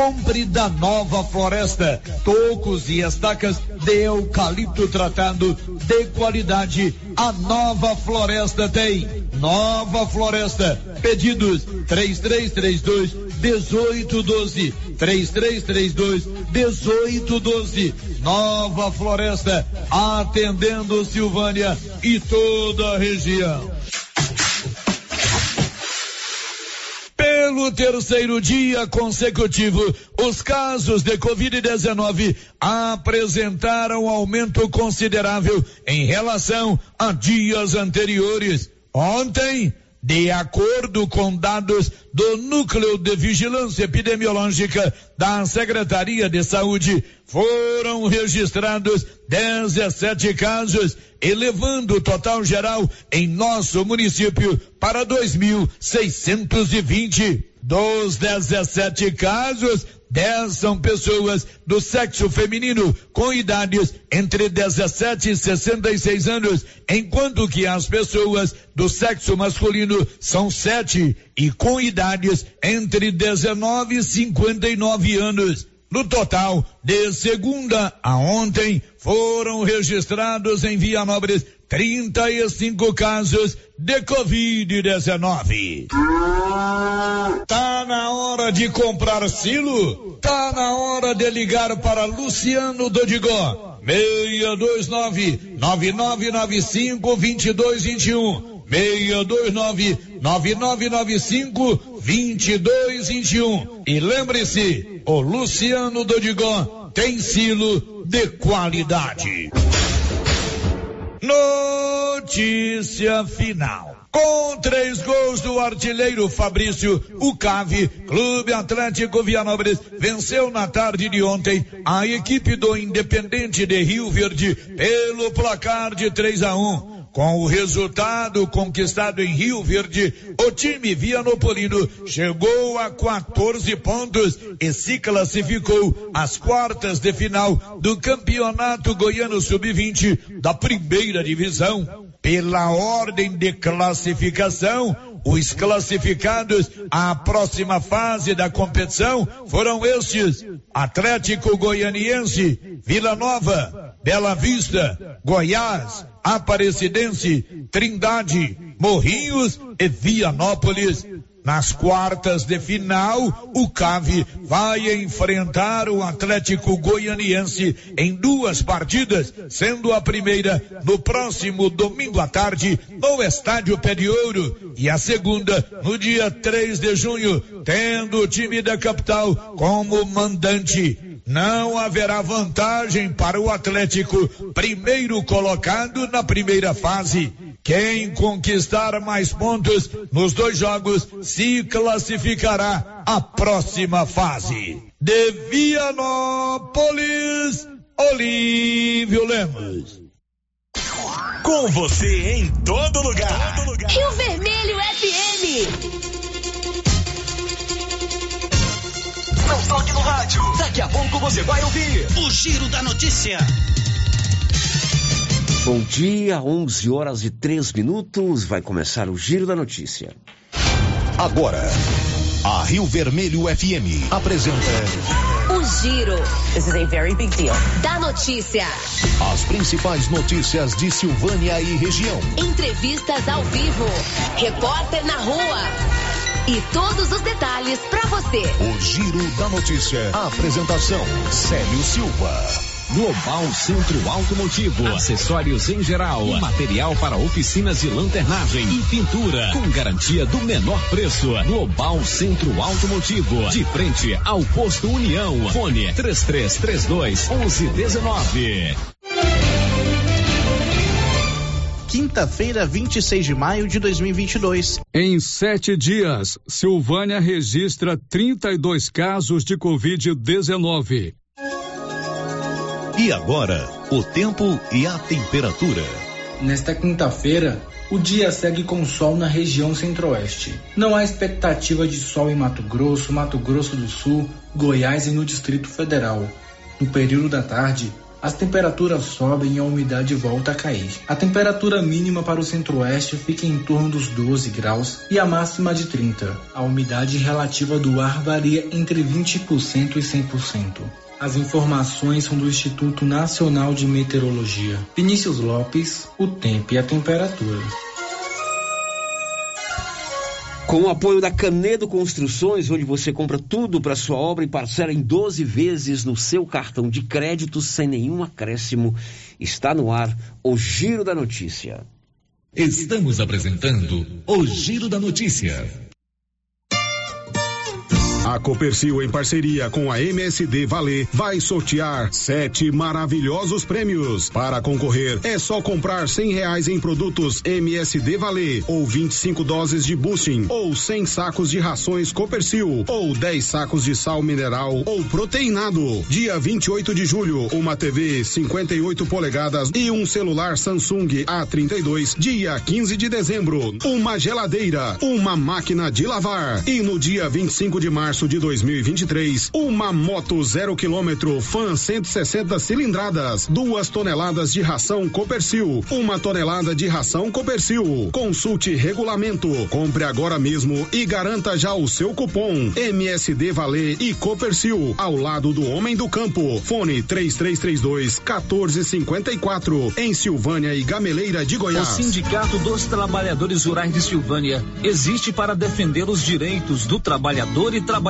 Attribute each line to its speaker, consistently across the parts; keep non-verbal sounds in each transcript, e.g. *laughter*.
Speaker 1: Compre da Nova Floresta. Tocos e estacas de eucalipto tratado de qualidade. A Nova Floresta tem. Nova Floresta. Pedidos 3332 1812. 3332 1812. Nova Floresta. Atendendo Silvânia e toda a região. Pelo terceiro dia consecutivo, os casos de Covid-19 apresentaram aumento considerável em relação a dias anteriores. Ontem, de acordo com dados do Núcleo de Vigilância Epidemiológica da Secretaria de Saúde, foram registrados 17 casos, elevando o total geral em nosso município para 2.620. Dos 17 casos, 10 são pessoas do sexo feminino com idades entre 17 e 66 anos, enquanto que as pessoas do sexo masculino são sete e com idades entre 19 e 59 anos. No total, de segunda a ontem, foram registrados em Vianópolis 35 casos de Covid-19. Tá na hora de comprar silo? Tá na hora de ligar para Luciano Dodigó. 629 9995 2221. 629 9995 2221. E lembre-se, o Luciano Dodigó tem silo de qualidade. Notícia final. Com três gols do artilheiro Fabrício, o Cave, Clube Atlético Vianópolis, venceu na tarde de ontem a equipe do Independente de Rio Verde pelo placar de 3 a 1. Com o resultado conquistado em Rio Verde, o time vianopolino chegou a 14 pontos e se classificou às quartas de final do Campeonato Goiano Sub-20 da primeira divisão. Pela ordem de classificação, os classificados à próxima fase da competição foram estes: Atlético Goianiense, Vila Nova, Bela Vista, Goiás, Aparecidense, Trindade, Morrinhos e Vianópolis. Nas quartas de final, o CAV vai enfrentar o Atlético Goianiense em duas partidas, sendo a primeira no próximo domingo à tarde no Estádio Pé de Ouro e a segunda no dia 3 de junho, tendo o time da capital como mandante. Não haverá vantagem para o Atlético, primeiro colocado na primeira fase. Quem conquistar mais pontos nos dois jogos se classificará à próxima fase. De Vianópolis, Olívio Lemos.
Speaker 2: Com você em todo lugar. Todo lugar.
Speaker 3: Rio Vermelho FM.
Speaker 2: Não toque no rádio. Daqui a pouco você vai ouvir o Giro da Notícia.
Speaker 4: Bom dia, 11 horas e 3 minutos. Vai começar o Giro da Notícia.
Speaker 2: Agora, a Rio Vermelho FM apresenta.
Speaker 3: O Giro. This is a very big deal. Da notícia.
Speaker 2: As principais notícias de Silvânia e região.
Speaker 3: Entrevistas ao vivo. Repórter na rua. E todos os detalhes para você.
Speaker 2: O Giro da Notícia. A apresentação: Célio Silva.
Speaker 5: Global Centro Automotivo, acessórios em geral, material para oficinas de lanternagem e pintura, com garantia do menor preço. Global Centro Automotivo, de frente ao posto União. Fone 3332 1119.
Speaker 6: Quinta-feira, 26 de maio de 2022.
Speaker 7: Em sete dias, Silvânia registra 32 casos de Covid-19.
Speaker 2: E agora, o tempo e a temperatura.
Speaker 8: Nesta quinta-feira, o dia segue com sol na região centro-oeste. Não há expectativa de sol em Mato Grosso, Mato Grosso do Sul, Goiás e no Distrito Federal. No período da tarde, as temperaturas sobem e a umidade volta a cair. A temperatura mínima para o centro-oeste fica em torno dos 12 graus e a máxima de 30. A umidade relativa do ar varia entre 20% e 100%. As informações são do Instituto Nacional de Meteorologia. Vinícius Lopes, o tempo e a temperatura.
Speaker 9: Com o apoio da Canedo Construções, onde você compra tudo para sua obra e parcela em 12 vezes no seu cartão de crédito sem nenhum acréscimo, está no ar o Giro da Notícia.
Speaker 10: Estamos apresentando o Giro da Notícia.
Speaker 11: A Copercil, em parceria com a MSD Valer, vai sortear sete maravilhosos prêmios. Para concorrer, é só comprar cem reais em produtos MSD Valer, ou 25 doses de boosting, ou 100 sacos de rações Copercil, ou 10 sacos de sal mineral ou proteinado. Dia 28 de julho, uma TV 58 polegadas e um celular Samsung A32. Dia 15 de dezembro, uma geladeira, uma máquina de lavar. E no dia 25 de março, março de 2023, uma moto zero quilômetro Fan 160 cilindradas, duas toneladas de ração Copercil, uma tonelada de ração Copercil. Consulte regulamento, compre agora mesmo e garanta já o seu cupom MSD Valer e Copercil ao lado do homem do campo. Fone 3332 1454 em Silvânia e Gameleira de Goiás.
Speaker 12: O Sindicato dos Trabalhadores Rurais de Silvânia existe para defender os direitos do trabalhador e trabalhador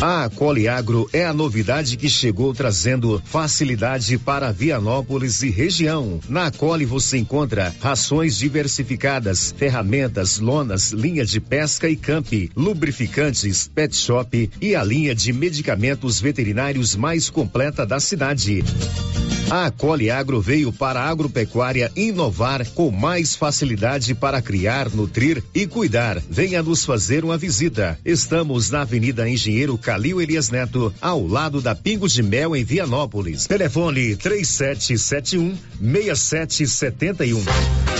Speaker 13: A Coliagro é a novidade que chegou trazendo facilidade para Vianópolis e região. Na Coli você encontra rações diversificadas, ferramentas, lonas, linha de pesca e camp, lubrificantes, pet shop e a linha de medicamentos veterinários mais completa da cidade. A Coli Agro veio para a agropecuária inovar com mais facilidade para criar, nutrir e cuidar. Venha nos fazer uma visita. Estamos na Avenida Engenheiro Calil Elias Neto, ao lado da Pingo de Mel, em Vianópolis. Telefone 3771 6771.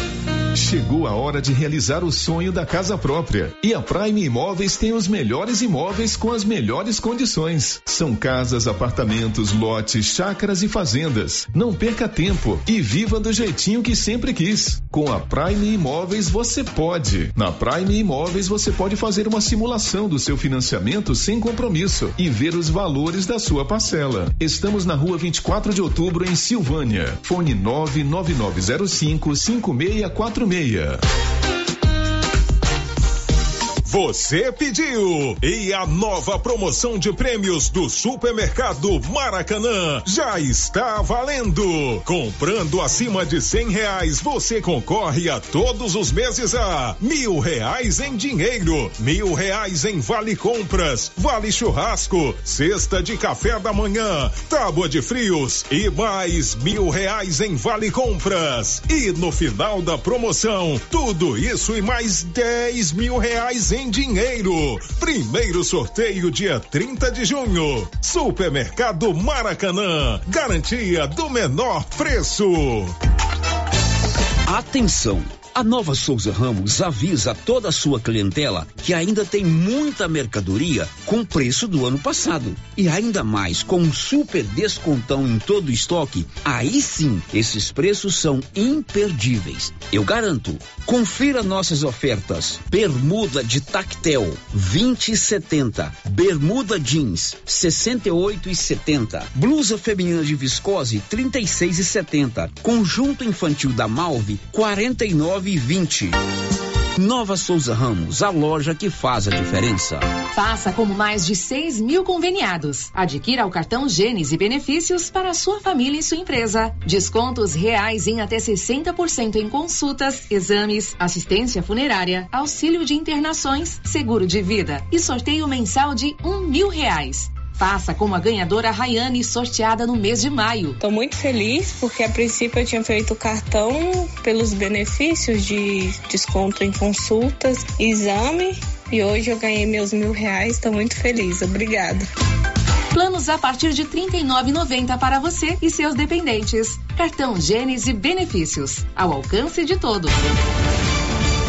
Speaker 14: Chegou a hora de realizar o sonho da casa própria. E a Prime Imóveis tem os melhores imóveis com as melhores condições. São casas, apartamentos, lotes, chácaras e fazendas. Não perca tempo e viva do jeitinho que sempre quis. Com a Prime Imóveis você pode. Na Prime Imóveis você pode fazer uma simulação do seu financiamento sem compromisso e ver os valores da sua parcela. Estamos na rua 24 de outubro, em Silvânia. Fone 99905 5644 46.
Speaker 15: Você pediu! E a nova promoção de prêmios do Supermercado Maracanã já está valendo! Comprando acima de cem reais, você concorre a todos os meses a mil reais em dinheiro, mil reais em vale compras, vale churrasco, cesta de café da manhã, tábua de frios e mais mil reais em vale compras. E no final da promoção, tudo isso e mais dez mil reais em dinheiro. Primeiro sorteio dia 30 de junho. Supermercado Maracanã. Garantia do menor preço.
Speaker 9: Atenção! A Nova Souza Ramos avisa toda a sua clientela que ainda tem muita mercadoria com preço do ano passado. E ainda mais, com um super descontão em todo o estoque, aí sim, esses preços são imperdíveis. Eu garanto. Confira nossas ofertas. Bermuda de tactel, 20 e 70. Bermuda jeans, 68 e 70. Blusa feminina de viscose, 36 e 70. Conjunto infantil da Malve, 49 e 20. Nova Souza Ramos, a loja que faz a diferença.
Speaker 16: Faça como mais de 6 mil conveniados. Adquira o cartão Gênesis e benefícios para sua família e sua empresa. Descontos reais em até 60% em consultas, exames, assistência funerária, auxílio de internações, seguro de vida e sorteio mensal de um mil reais.
Speaker 3: Faça como a ganhadora Rayane, sorteada no mês de maio.
Speaker 17: Estou muito feliz porque a princípio eu tinha feito o cartão pelos benefícios de desconto em consultas, exame e hoje eu ganhei meus mil reais. Estou muito feliz. Obrigada.
Speaker 3: Planos a partir de R$ 39,90 para você e seus dependentes. Cartão Gênese Benefícios. Ao alcance de todos.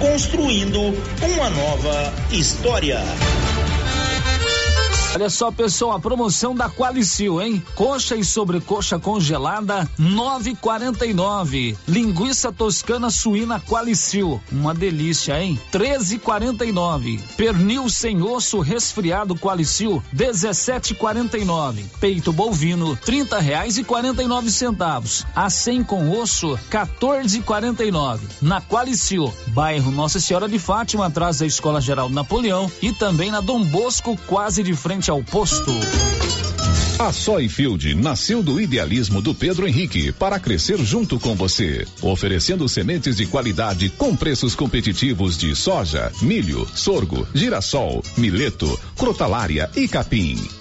Speaker 18: construindo uma nova história.
Speaker 19: Olha só, pessoal, a promoção da Qualicil, hein? Coxa e sobrecoxa congelada, 9,49. Linguiça toscana suína Qualicil, uma delícia, hein? 13,49. Pernil sem osso resfriado Qualicil, 17,49. Peito bovino, 30 reais e 49 centavos. A 100 com osso, 14,49. Na Qualicil, bairro Nossa Senhora de Fátima, atrás da Escola Geral Napoleão e também na Dom Bosco, quase de frente frente ao posto.
Speaker 14: A Soyfield nasceu do idealismo do Pedro Henrique para crescer junto com você, oferecendo sementes de qualidade com preços competitivos de soja, milho, sorgo, girassol, mileto, crotalária e capim.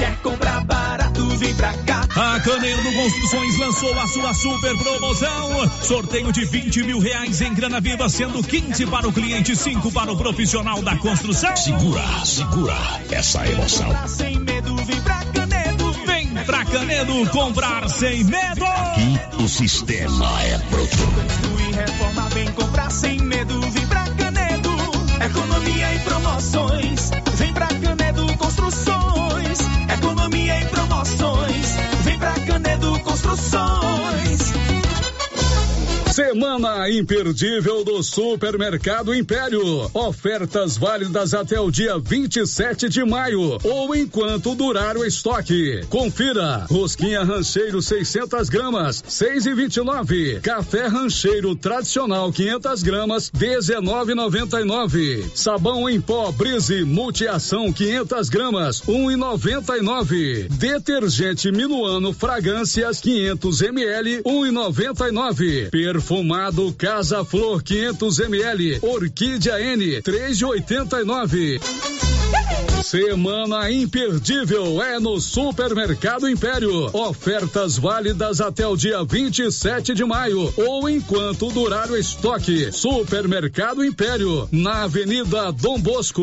Speaker 20: Quer comprar barato, vem pra cá.
Speaker 1: A Canedo Construções lançou a sua super promoção. Sorteio de 20 mil reais em grana viva, sendo 15 para o cliente, 5 para o profissional da construção.
Speaker 21: Segura, segura essa emoção.
Speaker 20: Sem medo, vem pra Canedo.
Speaker 1: Vem pra Canedo comprar sem medo.
Speaker 21: Aqui o sistema é bruto.
Speaker 20: Construir reforma, vem comprar sem medo, vem pra Canedo. Economia e promoções, Construções.
Speaker 7: Semana imperdível do Supermercado Império. Ofertas válidas até o dia 27 de maio ou enquanto durar o estoque. Confira: rosquinha rancheiro 600 gramas, 6 e 29. Café rancheiro tradicional 500 gramas, 19,99. Sabão em pó Brise multiação 500 gramas, 1,99. Detergente Minuano fragrâncias 500 ml, 1,99. Perfumado Casa Flor 500 ml, Orquídea N 3,89. Semana imperdível é no Supermercado Império. Ofertas válidas até o dia 27 de maio ou enquanto durar o estoque. Supermercado Império, na Avenida Dom Bosco.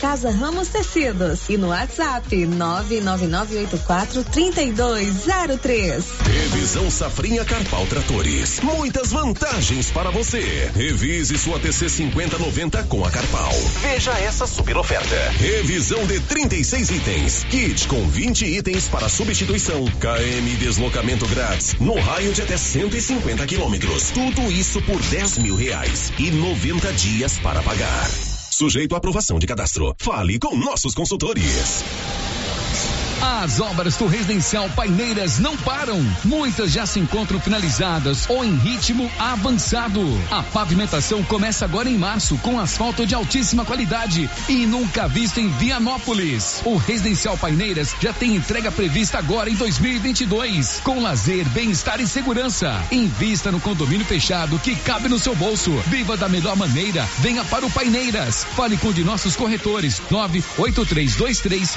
Speaker 22: Casa Ramos Tecidos e no WhatsApp 999843203.
Speaker 21: Revisão Safrinha Carpal Tratores. Muitas vantagens para você. Revise sua TC 5090 com a Carpal. Veja essa super oferta. Revisão de 36 itens. Kit com 20 itens para substituição. KM deslocamento grátis. No raio de até 150 quilômetros. Tudo isso por 10 mil reais. E 90 dias para pagar. Sujeito à aprovação de cadastro. Fale com nossos consultores.
Speaker 23: As obras do Residencial Paineiras não param. Muitas já se encontram finalizadas ou em ritmo avançado. A pavimentação começa agora em março com asfalto de altíssima qualidade e nunca visto em Vianópolis. O Residencial Paineiras já tem entrega prevista agora em 2022, com lazer, bem-estar e segurança. Invista no condomínio fechado que cabe no seu bolso. Viva da melhor maneira. Venha para o Paineiras. Fale com um de nossos corretores 98323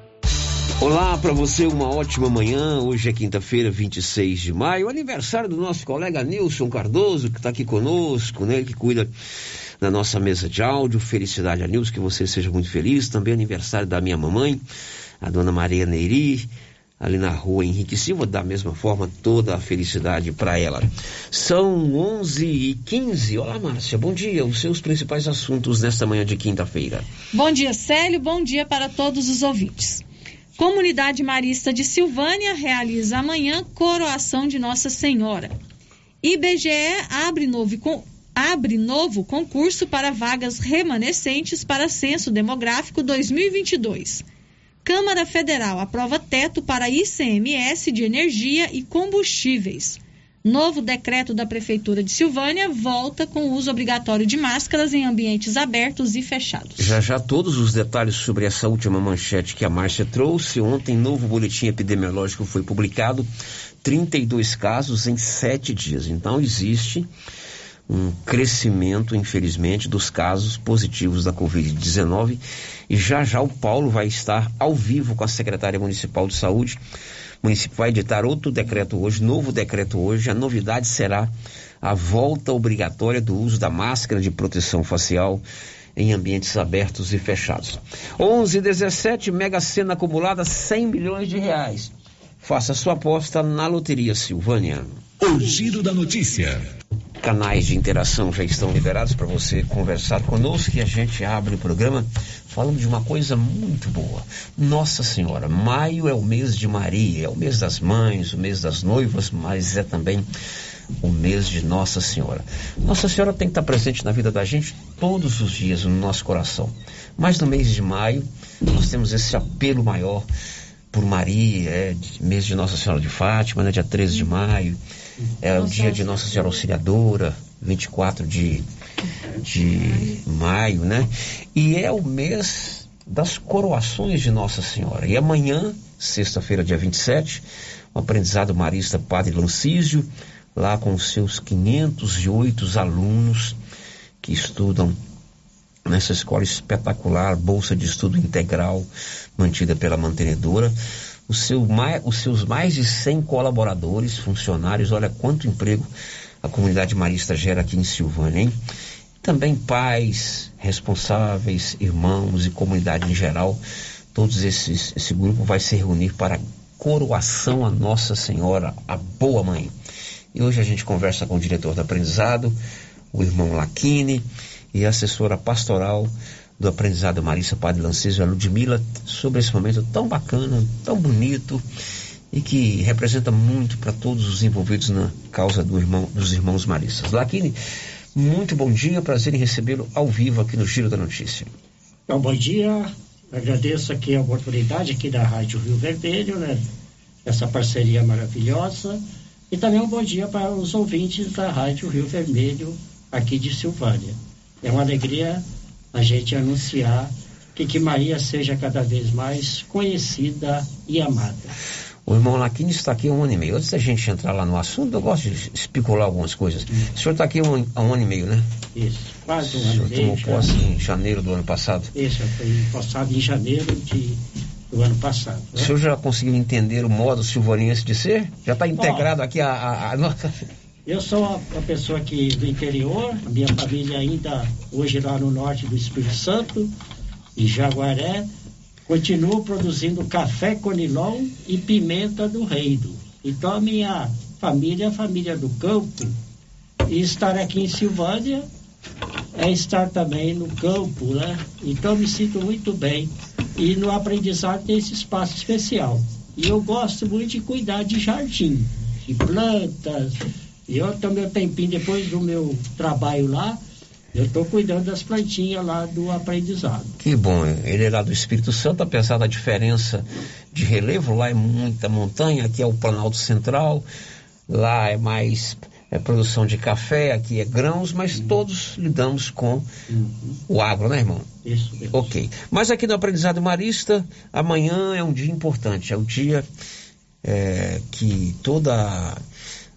Speaker 9: Olá para você, uma ótima manhã. Hoje é quinta-feira, 26 de maio, aniversário do nosso colega Nilson Cardoso, que está aqui conosco, né? Que cuida da nossa mesa de áudio. Felicidade a Nilson, que você seja muito feliz. Também aniversário da minha mamãe, a dona Maria Neiri, ali na rua Henrique Silva. Da mesma forma, toda a felicidade para ela. São 11 e 15 Olá, Márcia, bom dia. Os seus principais assuntos nesta manhã de quinta-feira.
Speaker 24: Bom dia, Célio. Bom dia para todos os ouvintes. Comunidade Marista de Silvânia realiza amanhã coroação de Nossa Senhora. IBGE abre novo, abre novo concurso para vagas remanescentes para Censo Demográfico 2022. Câmara Federal aprova teto para ICMS de energia e combustíveis. Novo decreto da Prefeitura de Silvânia volta com o uso obrigatório de máscaras em ambientes abertos e fechados.
Speaker 9: Já já todos os detalhes sobre essa última manchete que a Márcia trouxe. Ontem, novo boletim epidemiológico foi publicado. 32 casos em sete dias. Então, existe um crescimento, infelizmente, dos casos positivos da Covid-19. E já já o Paulo vai estar ao vivo com a secretária municipal de saúde o município vai editar outro decreto hoje, novo decreto hoje. A novidade será a volta obrigatória do uso da máscara de proteção facial em ambientes abertos e fechados. 11 17 Mega Sena acumulada 100 milhões de reais. Faça sua aposta na Loteria Silvânia.
Speaker 21: O giro da notícia.
Speaker 9: Canais de interação já estão liberados para você conversar conosco e a gente abre o programa falando de uma coisa muito boa. Nossa Senhora, maio é o mês de Maria, é o mês das mães, o mês das noivas, mas é também o mês de Nossa Senhora. Nossa Senhora tem que estar presente na vida da gente todos os dias no nosso coração. Mas no mês de maio, nós temos esse apelo maior por Maria, é mês de Nossa Senhora de Fátima, né, dia 13 de maio é o dia de Nossa Senhora Auxiliadora, 24 de, de maio, né? E é o mês das coroações de Nossa Senhora. E amanhã, sexta-feira, dia 27, o aprendizado marista Padre Lancísio, lá com seus 508 alunos que estudam nessa escola espetacular, bolsa de estudo integral, mantida pela mantenedora seu mais, os seus mais de 100 colaboradores, funcionários, olha quanto emprego a comunidade marista gera aqui em Silvânia, hein? Também pais, responsáveis, irmãos e comunidade em geral, todos esses, esse grupo vai se reunir para coroação a Nossa Senhora, a Boa Mãe. E hoje a gente conversa com o diretor do aprendizado, o irmão Laquine e a assessora pastoral do aprendizado Marisa Padre Lancísio e a Ludmilla sobre esse momento tão bacana, tão bonito e que representa muito para todos os envolvidos na causa do irmão, dos irmãos Marissas. Laquine, Muito bom dia, prazer em recebê-lo ao vivo aqui no Giro da Notícia.
Speaker 25: Então, bom dia, agradeço aqui a oportunidade aqui da Rádio Rio Vermelho, né? Essa parceria maravilhosa. E também um bom dia para os ouvintes da Rádio Rio Vermelho, aqui de Silvânia. É uma alegria a gente anunciar que, que Maria seja cada vez mais conhecida e amada.
Speaker 9: O irmão Laquini está aqui há um ano e meio. Antes da gente entrar lá no assunto, eu gosto de especular algumas coisas. O senhor está aqui há um, há um ano e meio, né?
Speaker 25: Isso, quase um ano e
Speaker 9: O senhor
Speaker 25: meio.
Speaker 9: tomou
Speaker 25: já.
Speaker 9: posse em janeiro do ano passado.
Speaker 25: Isso, foi postado em janeiro de, do ano passado.
Speaker 9: O senhor já conseguiu entender o modo silvaniense de ser? Já está integrado aqui a, a, a nossa...
Speaker 25: Eu sou uma, pessoa aqui do interior, minha família ainda hoje lá no norte do Espírito Santo, em Jaguaré, continuo produzindo café conilon e pimenta do reino. Então a minha família é a família do campo e estar aqui em Silvânia é estar também no campo, né? Então me sinto muito bem e no aprendizado tem esse espaço especial. E eu gosto muito de cuidar de jardim, de plantas. E eu também meu tempinho depois do meu trabalho lá, eu estou cuidando das plantinhas lá do aprendizado.
Speaker 9: Que bom, ele é lá do Espírito Santo, apesar da diferença de relevo, lá é muita montanha, aqui é o Planalto Central, lá é mais é, produção de café, aqui é grãos, mas todos lidamos com o agro, né, irmão?
Speaker 25: Isso mesmo.
Speaker 9: Ok. Mas aqui no Aprendizado Marista, amanhã é um dia importante, é o dia é, que toda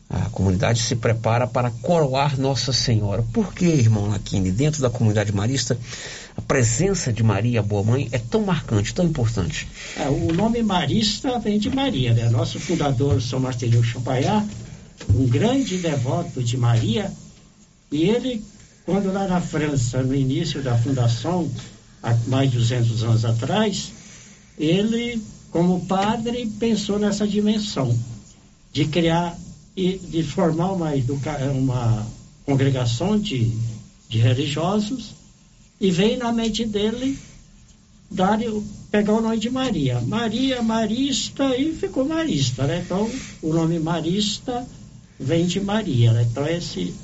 Speaker 9: a, comunidade se prepara para coroar Nossa Senhora. Por que, irmão Laquini, dentro da comunidade marista, a presença de Maria, Boa Mãe, é tão marcante, tão importante?
Speaker 25: É, o nome Marista vem de Maria, né? Nosso fundador, São Martinho Champagnat, um grande devoto de Maria, e ele, quando lá na França, no início da fundação, há mais de 200 anos atrás, ele, como padre, pensou nessa dimensão de criar e de formar uma, educa uma congregação de, de religiosos e veio na mente dele dar, pegar o nome de Maria. Maria, Marista, e ficou Marista, né? Então, o nome Marista vem de Maria, né? Então, esse,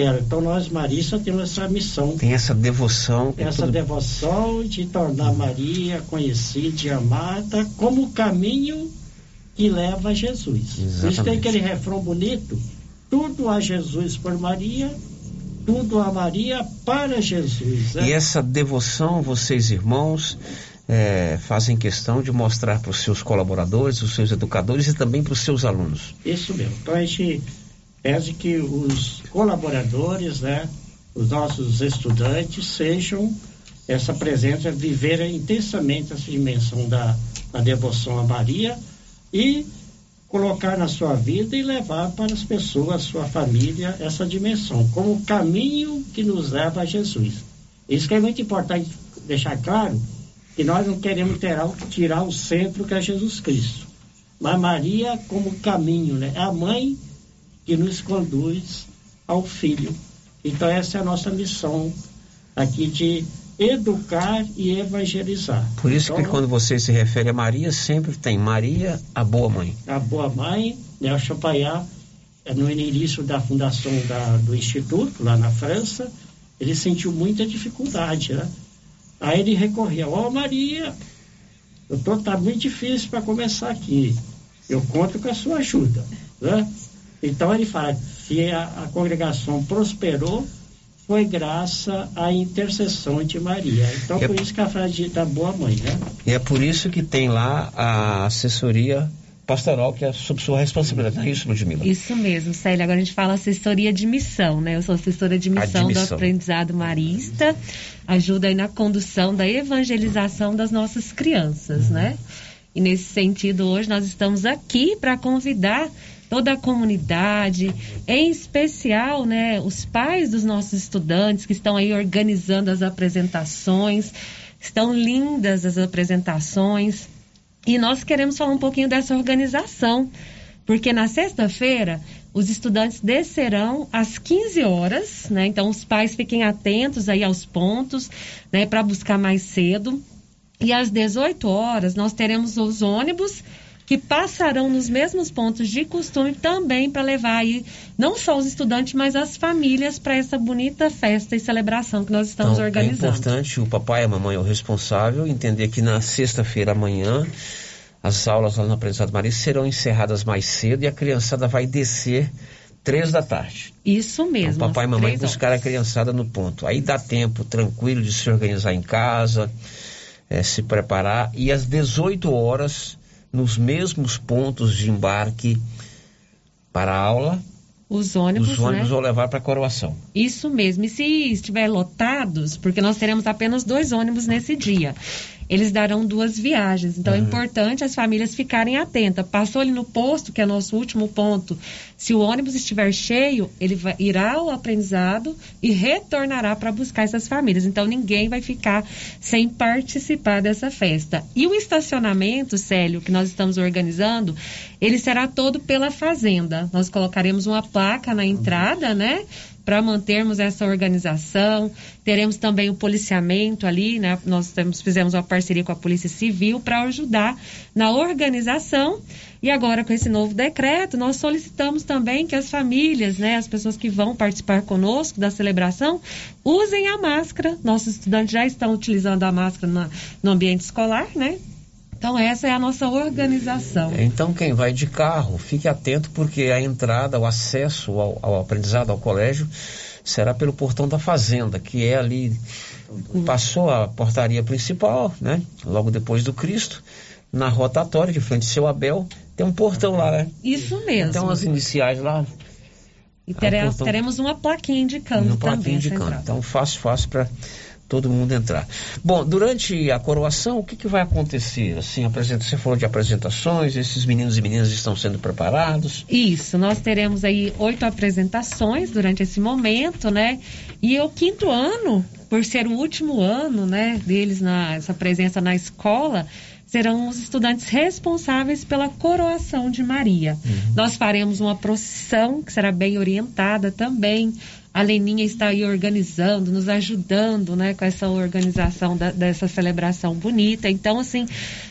Speaker 25: era. Então, nós, Marista, temos essa missão,
Speaker 9: Tem essa devoção.
Speaker 25: essa
Speaker 9: tudo-
Speaker 25: devoção de tornar Maria conhecida e amada como caminho que leva a Jesus. Por isso tem
Speaker 9: Exatamente.
Speaker 25: aquele refrão bonito, tudo a Jesus por Maria, tudo a Maria para Jesus. né?
Speaker 9: E essa devoção, vocês irmãos, é, fazem questão de mostrar para os seus colaboradores, os seus educadores e também para os seus alunos.
Speaker 25: Isso mesmo. Então a gente pede que os colaboradores, né, os nossos estudantes sejam essa presença, viver intensamente essa dimensão da, da devoção a Maria e colocar na sua vida e levar para as pessoas, sua família, essa dimensão, como caminho que nos leva a Jesus. Isso que é muito importante deixar claro, que nós não queremos tirar, o- tirar o centro que é Jesus Cristo. Mas Maria como caminho, né? É a mãe que nos conduz ao filho. Então essa é a nossa missão aqui de educar e evangelizar.
Speaker 9: Por isso que
Speaker 25: Então,
Speaker 9: quando você se refere a Maria, sempre tem Maria, a boa mãe.
Speaker 25: a boa mãe, né, o Champagnat, eh, no início da fundação da- do Instituto, lá na França, ele sentiu muita dificuldade, né? Aí ele recorria, ó Maria, eu tô, tá muito difícil para começar aqui, eu conto com a sua ajuda, né? Então ele fala, se a, a congregação prosperou, foi graças à intercessão de Maria. Então
Speaker 9: É-
Speaker 25: por isso que a frase da boa mãe, né?
Speaker 9: E é por isso que tem lá a assessoria pastoral, que é sob sua responsabilidade. Não é isso, Ludmila?
Speaker 26: Isso mesmo, Célia. Agora a gente fala assessoria de missão, né? Eu sou assessora de missão,
Speaker 9: missão.
Speaker 26: do aprendizado marista. Ajuda aí na condução da evangelização das nossas crianças, né? E nesse sentido, hoje nós estamos aqui para convidar toda a comunidade, em especial, né, os pais dos nossos estudantes que estão aí organizando as apresentações. Estão lindas as apresentações. E nós queremos falar um pouquinho dessa organização, porque na sexta-feira os estudantes descerão às 15 horas, né? Então os pais fiquem atentos aí aos pontos, né, para buscar mais cedo. E às 18 horas nós teremos os ônibus que passarão nos mesmos pontos de costume também para levar aí não só os estudantes, mas as famílias para essa bonita festa e celebração que nós estamos
Speaker 9: então,
Speaker 26: organizando.
Speaker 9: É importante o papai e a mamãe, o responsável, entender que na sexta-feira amanhã as aulas lá no Aprendizado Maria serão encerradas mais cedo e a criançada vai descer três da tarde.
Speaker 26: Isso mesmo.
Speaker 9: Então, papai e mamãe buscar a criançada no ponto. Aí dá tempo tranquilo de se organizar em casa, é, se preparar e às 18 horas nos mesmos pontos de embarque para a aula
Speaker 26: os ônibus,
Speaker 9: os ônibus
Speaker 26: né?
Speaker 9: vão levar para a coroação.
Speaker 26: Isso mesmo. E se estiver lotados, porque nós teremos apenas dois ônibus nesse dia, eles darão duas viagens. Então uhum. é importante as famílias ficarem atentas. Passou ali no posto, que é nosso último ponto. Se o ônibus estiver cheio, ele vai, irá ao aprendizado e retornará para buscar essas famílias. Então ninguém vai ficar sem participar dessa festa. E o estacionamento, Célio, que nós estamos organizando, ele será todo pela fazenda. Nós colocaremos uma placa na entrada, né? Para mantermos essa organização. Teremos também o policiamento ali, né? Nós temos, fizemos uma parceria com a Polícia Civil para ajudar na organização. E agora, com esse novo decreto, nós solicitamos também que as famílias, né, as pessoas que vão participar conosco da celebração, usem a máscara. Nossos estudantes já estão utilizando a máscara na, no ambiente escolar, né? Então, essa é a nossa organização.
Speaker 9: Então, quem vai de carro, fique atento, porque a entrada, o acesso ao, ao aprendizado, ao colégio, será pelo portão da fazenda, que é ali. Passou a portaria principal, né? Logo depois do Cristo, na rotatória, de frente ao seu Abel, tem um portão lá, né?
Speaker 26: Isso mesmo.
Speaker 9: Tem umas iniciais lá.
Speaker 26: E teremos, portão... teremos uma plaquinha indicando uma plaquinha também. Indicando.
Speaker 9: Então, fácil, fácil para todo mundo entrar. Bom, durante a coroação, o que, que vai acontecer? Assim, apresenta, você falou de apresentações, esses meninos e meninas estão sendo preparados?
Speaker 26: Isso, nós teremos aí oito apresentações durante esse momento, né? E é o quinto ano, por ser o último ano, né, deles na essa presença na escola, serão os estudantes responsáveis pela coroação de Maria. Uhum. Nós faremos uma procissão que será bem orientada também a Leninha está aí organizando, nos ajudando, né, com essa organização da, dessa celebração bonita. Então, assim,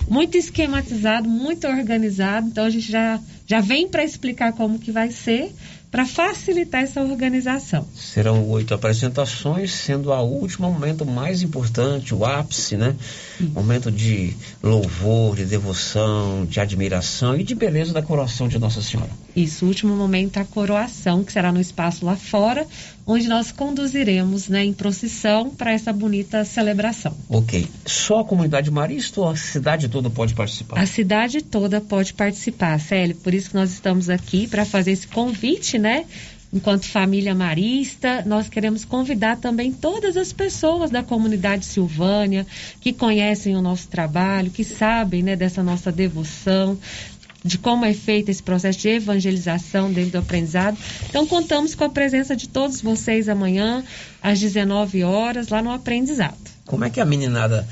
Speaker 26: muito esquematizado, muito organizado. Então, a gente já, já vem para explicar como que vai ser para facilitar essa organização.
Speaker 9: Serão oito apresentações, sendo a última o momento mais importante, o ápice, né? Momento de louvor, de devoção, de admiração e de beleza da coroação de Nossa Senhora.
Speaker 26: Isso, o último momento a coroação, que será no espaço lá fora, onde nós conduziremos né, em procissão para essa bonita celebração.
Speaker 9: Ok. Só a comunidade marista ou a cidade toda pode participar?
Speaker 26: A cidade toda pode participar, Célio. Por isso que nós estamos aqui para fazer esse convite, né? Enquanto família marista, nós queremos convidar também todas as pessoas da comunidade Silvânia que conhecem o nosso trabalho, que sabem né, dessa nossa devoção, de como é feito esse processo de evangelização dentro do aprendizado. Então, contamos com a presença de todos vocês amanhã, às 19 horas, lá no aprendizado.
Speaker 9: Como é que a meninada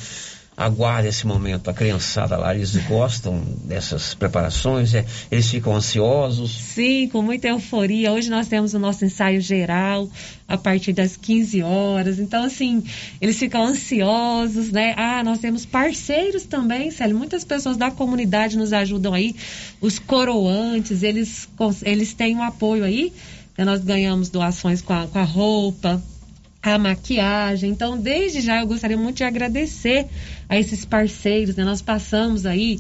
Speaker 9: aguarda esse momento. A criançada lá, eles gostam dessas preparações, é, eles ficam ansiosos.
Speaker 26: Sim, com muita euforia. Hoje nós temos o nosso ensaio geral a partir das 15 horas. Então, assim, eles ficam ansiosos, né? Ah, nós temos parceiros também, Célio. Muitas pessoas da comunidade nos ajudam aí. Os coroantes, eles, eles têm um apoio aí. Né? Nós ganhamos doações com a, com a roupa, a maquiagem. Então, desde já eu gostaria muito de agradecer a esses parceiros, né? Nós passamos aí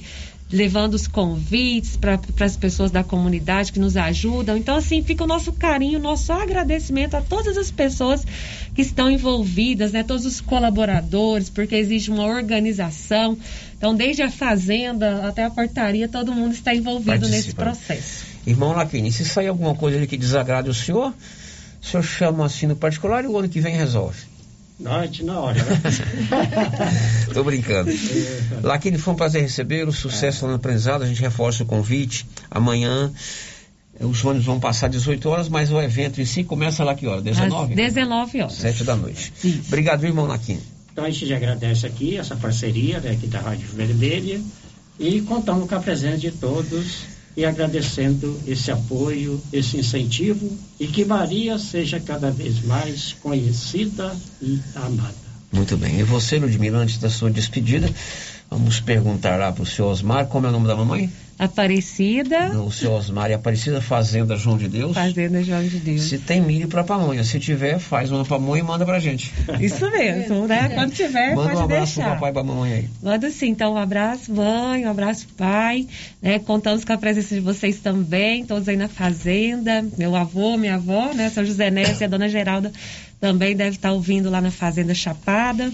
Speaker 26: levando os convites para as pessoas da comunidade que nos ajudam. Então, assim, fica o nosso carinho, o nosso agradecimento a todas as pessoas que estão envolvidas, né? Todos os colaboradores, porque existe uma organização. Então, desde a fazenda até a portaria, todo mundo está envolvido nesse processo.
Speaker 9: Irmão Laquini, se sair alguma coisa que desagrade o senhor, o senhor chama assim no particular e o ano que vem resolve.
Speaker 25: Noite na hora, né? *laughs*
Speaker 9: Tô brincando. Laquine, foi um prazer recebê-lo, sucesso é. no aprendizado, a gente reforça o convite. Amanhã os ônibus vão passar 18 horas, mas o evento em si começa lá que hora? 19?
Speaker 26: Às 19 horas.
Speaker 9: 7 da noite. Isso. Obrigado, irmão Laquine.
Speaker 25: Então a gente agradece aqui essa parceria né, aqui da Rádio Vermelha e contamos com a presença de todos e agradecendo esse apoio, esse incentivo e que Maria seja cada vez mais conhecida e amada.
Speaker 9: Muito bem. E você, Ludmila, antes da sua despedida, vamos perguntar lá para o senhor Osmar, como é o nome da mamãe?
Speaker 26: Aparecida.
Speaker 9: No seu Osmar e Aparecida, Fazenda João de Deus.
Speaker 26: Fazenda João de Deus.
Speaker 9: Se tem milho para pamonha. Se tiver, faz uma pamonha e manda pra gente.
Speaker 26: Isso mesmo, né? Quando tiver,
Speaker 9: manda
Speaker 26: pode
Speaker 9: um abraço
Speaker 26: deixar.
Speaker 9: pro papai e pra mamãe aí.
Speaker 26: Manda sim, então um abraço, mãe, um abraço, pai, né? Contamos com a presença de vocês também, todos aí na fazenda, meu avô, minha avó, né? São José Nécio e a dona Geralda também deve estar ouvindo lá na Fazenda Chapada.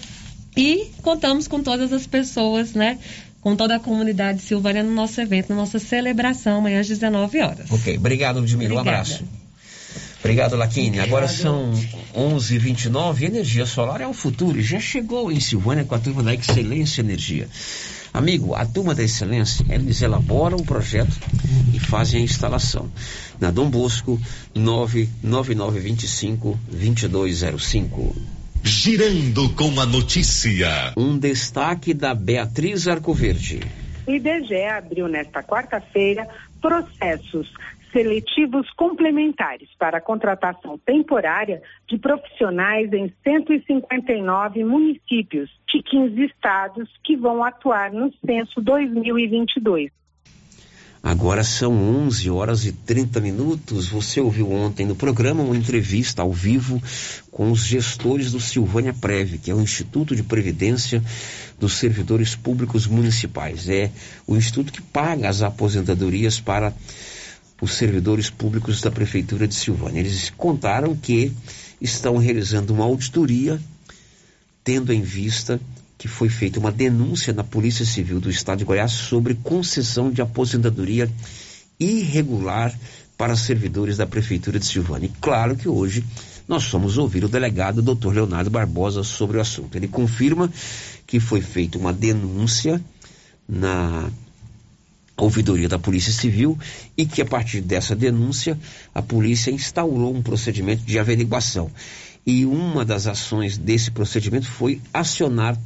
Speaker 26: E contamos com todas as pessoas, né? Com toda a comunidade silvânia no nosso evento, na nossa celebração, amanhã às 19 horas.
Speaker 9: Ok, obrigado, Ludmila. Um abraço. Obrigado, Laquine. Agora são 11h29. Energia solar é o futuro. Já chegou em Silvânia com a turma da Excelência Energia. Amigo, a turma da Excelência, eles elaboram o projeto e fazem a instalação. Na Dom Bosco, 99925-2205.
Speaker 21: Girando com a notícia.
Speaker 9: Um destaque da Beatriz Arcoverde.
Speaker 27: O IBGE abriu nesta quarta-feira processos seletivos complementares para a contratação temporária de profissionais em 159 municípios de 15 estados que vão atuar no censo 2022.
Speaker 9: Agora são 11 horas e 30 minutos. Você ouviu ontem no programa uma entrevista ao vivo com os gestores do Silvânia Prev, que é o Instituto de Previdência dos Servidores Públicos Municipais. É o instituto que paga as aposentadorias para os servidores públicos da Prefeitura de Silvânia. Eles contaram que estão realizando uma auditoria, tendo em vista que foi feita uma denúncia na Polícia Civil do Estado de Goiás sobre concessão de aposentadoria irregular para servidores da Prefeitura de Silvânia. E claro que hoje nós fomos ouvir o delegado Dr. Leonardo Barbosa sobre o assunto. Ele confirma que foi feita uma denúncia na ouvidoria da Polícia Civil e que a partir dessa denúncia a polícia instaurou um procedimento de averiguação. E uma das ações desse procedimento foi acionar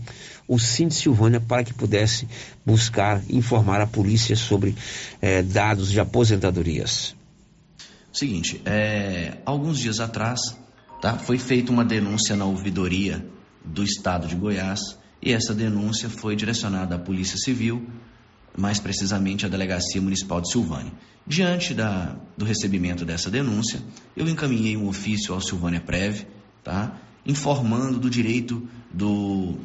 Speaker 9: o Cindy Silvânia para que pudesse buscar informar a polícia sobre eh, dados de aposentadorias.
Speaker 28: Seguinte, é, alguns dias atrás tá, foi feita uma denúncia na ouvidoria do estado de Goiás e essa denúncia foi direcionada à Polícia Civil, mais precisamente à Delegacia Municipal de Silvânia. Diante da, do recebimento dessa denúncia, eu encaminhei um ofício ao Silvânia Prev, tá, informando do direito do,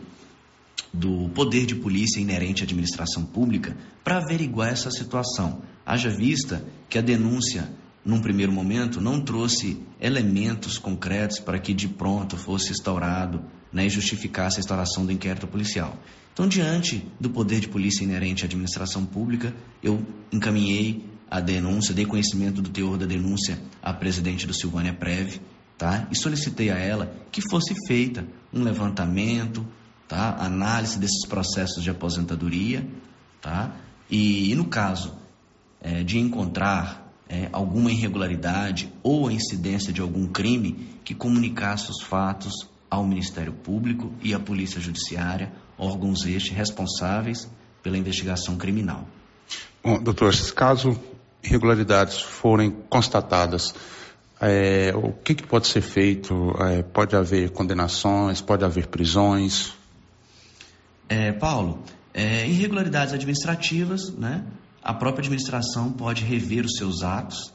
Speaker 28: do poder de polícia inerente à administração pública para averiguar essa situação. Haja vista que a denúncia num primeiro momento, não trouxe elementos concretos para que de pronto fosse instaurado né, e justificasse a instauração do inquérito policial. Então, diante do poder de polícia inerente à administração pública, eu encaminhei a denúncia, dei conhecimento do teor da denúncia à presidente do Silvânia Prev, tá? E solicitei a ela que fosse feita um levantamento, tá? Análise desses processos de aposentadoria, tá? E, e no caso é, de encontrar é, alguma irregularidade ou a incidência de algum crime que comunicasse os fatos ao Ministério Público e à Polícia Judiciária, órgãos estes responsáveis pela investigação criminal.
Speaker 29: Bom, doutor, se caso irregularidades forem constatadas, é, o que, que, pode ser feito? É, pode haver condenações, pode haver prisões?
Speaker 28: É, Paulo, irregularidades administrativas, né? a própria administração pode rever os seus atos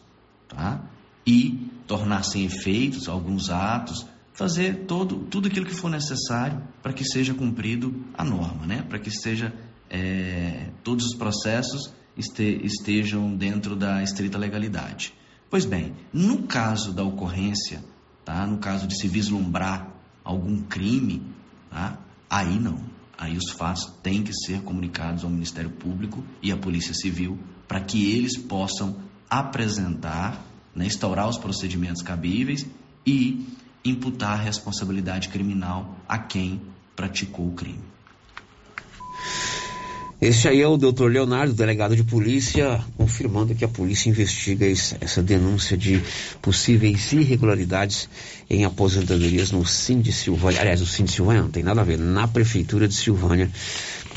Speaker 28: tá? e tornar sem efeitos alguns atos, fazer todo, tudo aquilo que for necessário para que seja cumprido a norma, né? para que seja, é, todos os processos este, estejam dentro da estrita legalidade. Pois bem, no caso da ocorrência, tá? no caso de se vislumbrar algum crime, tá? aí não, aí os fatos têm que ser comunicados ao Ministério Público e à Polícia Civil para que eles possam apresentar, né, instaurar os procedimentos cabíveis e imputar a responsabilidade criminal a quem praticou o crime.
Speaker 9: Esse aí é o doutor Leonardo, delegado de polícia, confirmando que a polícia investiga essa denúncia de possíveis irregularidades em aposentadorias no Sim de Silvânia. Aliás, o Sim de Silvânia não tem nada a ver, na Prefeitura de Silvânia,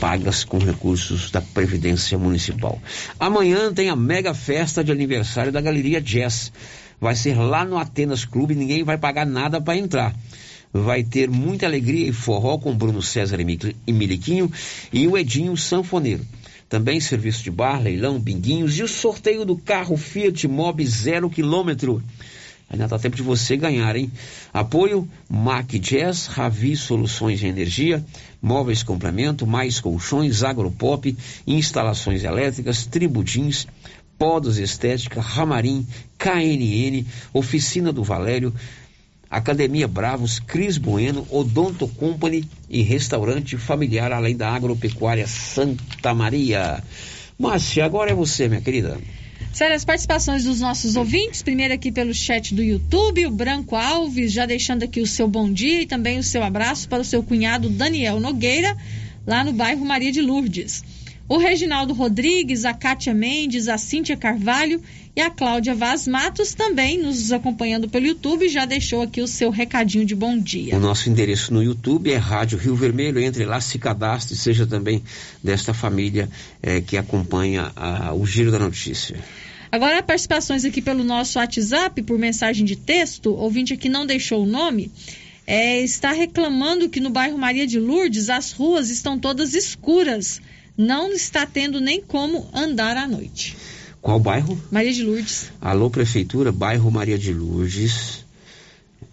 Speaker 9: pagas com recursos da Previdência Municipal. Amanhã tem a mega festa de aniversário da Galeria Jazz. Vai ser lá no Atenas Clube, ninguém vai pagar nada para entrar vai ter muita alegria e forró com Bruno César e Miliquinho e o Edinho Sanfoneiro. também serviço de bar, leilão, binguinhos e o sorteio do carro Fiat Mobi zero quilômetro. Ainda dá tempo de você ganhar, hein? Apoio Mac Jazz, Ravi Soluções de Energia, Móveis Complemento, Mais Colchões, Agropop, Instalações Elétricas, Tribudins, Podos Estética, Ramarim, KNN, Oficina do Valério, Academia Bravos, Cris Bueno, Odonto Company e Restaurante Familiar, além da Agropecuária Santa Maria. Márcia, agora é você, minha querida.
Speaker 24: Sério, as participações dos nossos ouvintes, primeiro aqui pelo chat do YouTube, o Branco Alves, já deixando aqui o seu bom dia e também o seu abraço para o seu cunhado Daniel Nogueira, lá no bairro Maria de Lourdes. O Reginaldo Rodrigues, a Kátia Mendes, a Cíntia Carvalho e a Cláudia Vaz Matos também nos acompanhando pelo YouTube já deixou aqui o seu recadinho de bom dia.
Speaker 9: O nosso endereço no YouTube é Rádio Rio Vermelho. Entre lá, se cadastre, seja também desta família eh, que acompanha a, o Giro da Notícia.
Speaker 24: Agora, participações aqui pelo nosso WhatsApp, por mensagem de texto. Ouvinte aqui não deixou o nome. É, está reclamando que no bairro Maria de Lourdes as ruas estão todas escuras não está tendo nem como andar à noite.
Speaker 9: Qual bairro?
Speaker 24: Maria de Lourdes.
Speaker 9: Alô, Prefeitura, bairro Maria de Lourdes.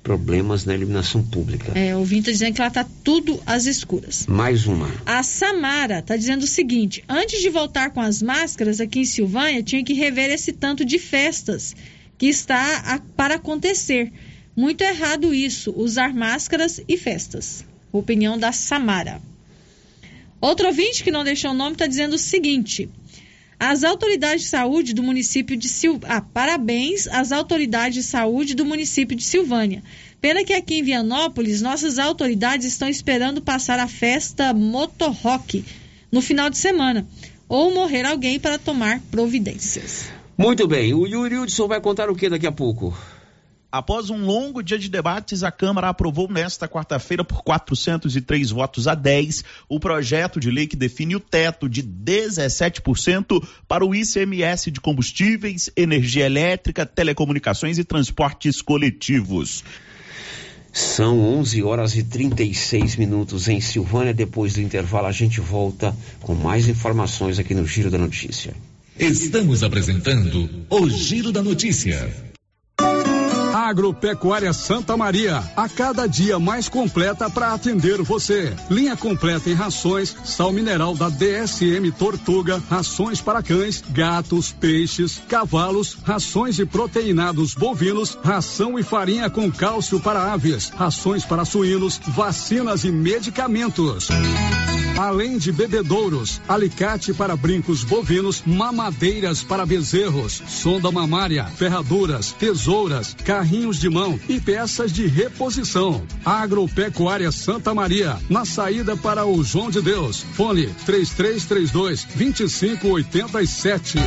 Speaker 9: Problemas na iluminação pública.
Speaker 24: É, o ouvinte está dizendo que lá está tudo às escuras.
Speaker 9: Mais uma.
Speaker 24: A Samara está dizendo o seguinte: antes de voltar com as máscaras aqui em Silvânia, tinha que rever esse tanto de festas que está a, para acontecer. Muito errado isso, usar máscaras e festas. Opinião da Samara. Outro ouvinte que não deixou o nome está dizendo o seguinte: as autoridades de saúde do município de Sil... Ah, parabéns às autoridades de saúde do município de Silvânia. Pena que aqui em Vianópolis, nossas autoridades estão esperando passar a festa Motorrock no final de semana. Ou morrer alguém para tomar providências.
Speaker 9: Muito bem, o Yuri Hudson vai contar o que daqui a pouco?
Speaker 30: Após um longo dia de debates, a Câmara aprovou nesta quarta-feira, por 403 votos a 10, o projeto de lei que define o teto de 17% para o ICMS de combustíveis, energia elétrica, telecomunicações e transportes coletivos.
Speaker 9: São 11 horas e 36 minutos em Silvânia. Depois do intervalo, a gente volta com mais informações aqui no Giro da Notícia.
Speaker 21: Estamos apresentando o Giro da Notícia.
Speaker 7: Agropecuária Santa Maria, a cada dia mais completa para atender você. Linha completa em rações, sal mineral da DSM Tortuga, rações para cães, gatos, peixes, cavalos, rações de proteinados bovinos, ração e farinha com cálcio para aves, rações para suínos, vacinas e medicamentos. Além de bebedouros, alicate para brincos bovinos, mamadeiras para bezerros, sonda mamária, ferraduras, tesouras, carrinhos de mão e peças de reposição. Agropecuária Santa Maria, na saída para o João de Deus. Fone 3332 2587.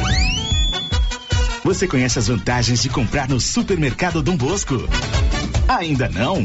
Speaker 31: Você conhece as vantagens de comprar no Supermercado Dom Bosco? Ainda não?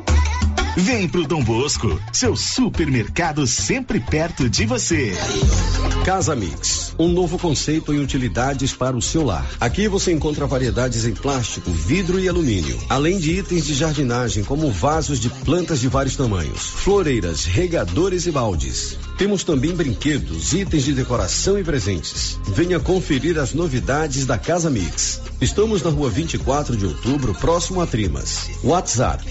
Speaker 31: Vem pro Dom Bosco, seu supermercado sempre perto de você.
Speaker 32: Casa Mix, um novo conceito em utilidades para o seu lar. Aqui você encontra variedades em plástico, vidro e alumínio, além de itens de jardinagem como vasos de plantas de vários tamanhos, floreiras, regadores e baldes. Temos também brinquedos, itens de decoração e presentes. Venha conferir as novidades da Casa Mix. Estamos na rua 24 de outubro, próximo a Trimas. WhatsApp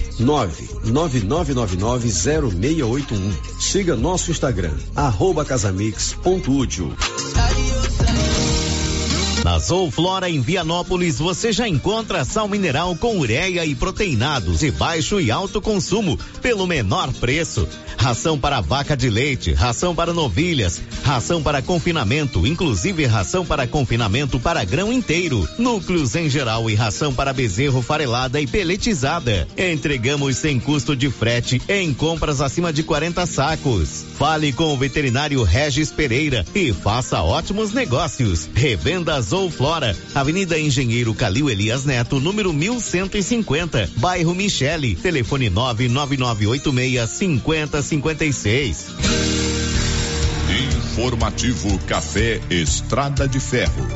Speaker 32: 999990681. Siga nosso Instagram, arroba casamix.útil.
Speaker 33: Na Zouflora em Vianópolis você já encontra sal mineral com ureia e proteinados de baixo e alto consumo pelo menor preço. Ração para vaca de leite, ração para novilhas, ração para confinamento, inclusive ração para confinamento para grão inteiro, núcleos em geral e ração para bezerro farelada e peletizada. Entregamos sem custo de frete em compras acima de 40 sacos. Fale com o veterinário Regis Pereira e faça ótimos negócios. Revendas Renault Flora, Avenida Engenheiro Calil Elias Neto, número 1150, bairro Michele, telefone 99986 5056.
Speaker 34: Informativo Café Estrada de Ferro.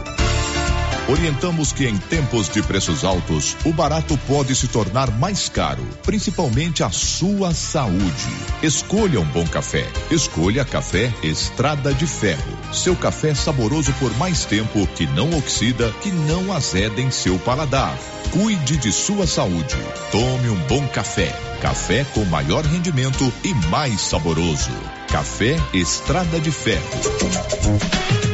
Speaker 34: Orientamos que em tempos de preços altos, o barato pode se tornar mais caro, principalmente a sua saúde. Escolha um bom café. Escolha Café Estrada de Ferro. Seu café saboroso por mais tempo, que não oxida, que não azeda em seu paladar. Cuide de sua saúde. Tome um bom café. Café com maior rendimento e mais saboroso. Café Estrada de Ferro.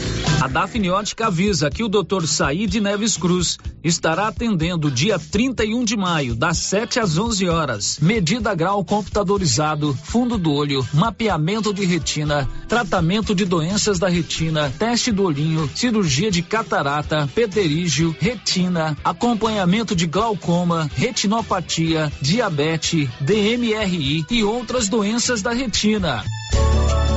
Speaker 12: A Dafniótica avisa que o Dr. Said Neves Cruz estará atendendo dia 31 de maio, das 7 às 11 horas. Medida grau computadorizado, fundo do olho, mapeamento de retina, tratamento de doenças da retina, teste do olhinho, cirurgia de catarata, pterígio, retina, acompanhamento de glaucoma, retinopatia, diabetes, DMRI e outras doenças da retina.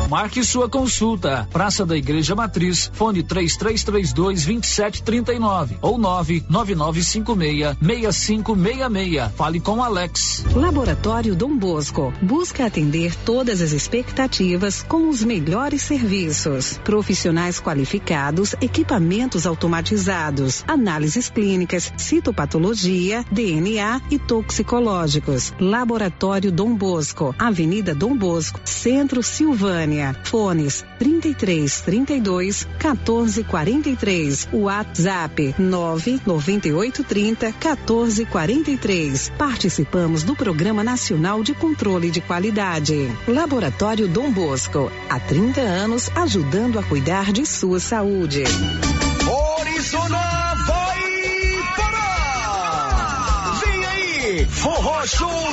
Speaker 12: Marque sua consulta. Praça da Igreja Matriz, fone 3332 2739 ou 99956 6566. Fale com Alex.
Speaker 35: Laboratório Dom Bosco busca atender todas as expectativas com os melhores serviços. Profissionais qualificados, equipamentos automatizados, análises clínicas, citopatologia, DNA e toxicológicos. Laboratório Dom Bosco, Avenida Dom Bosco, Centro Silvânia. Fones 33 32 14 43. WhatsApp 998 30 14 43. Participamos do Programa Nacional de Controle de Qualidade. Laboratório Dom Bosco. Há 30 anos ajudando a cuidar de sua saúde.
Speaker 36: Orizona vai parar! Vem aí! Forró Show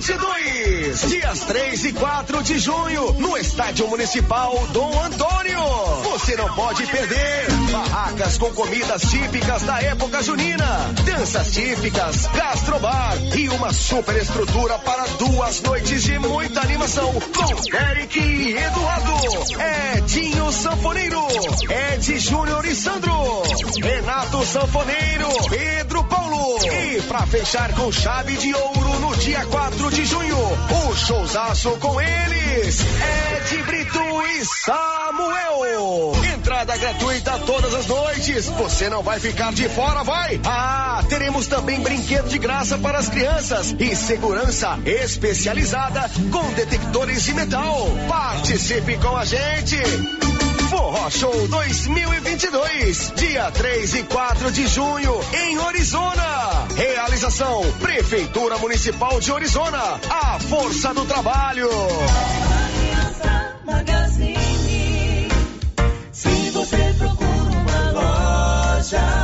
Speaker 36: 2022! Dias 3 e 4 de junho, no Estádio Municipal Dom Antônio. Você não pode perder. Barracas com comidas típicas da época junina, danças típicas, gastrobar e uma super estrutura para duas noites de muita animação com Eric e Eduardo, Edinho Sanfoneiro, Ed Júnior e Sandro, Renato Sanfoneiro, Pedro Paulo. E pra fechar com chave de ouro no dia 4 de junho, o showzaço com eles, Ed Brito e Samuel. Entrada gratuita todas as noites. Você não vai ficar de fora, vai? Ah, teremos também brinquedo de graça para as crianças e segurança especializada com detectores de metal. Participe com a gente. Forró Show 2022, dia 3 e 4 de junho, em Orizona. Realização: Prefeitura Municipal de Orizona. A força do trabalho.
Speaker 20: Se você procura uma loja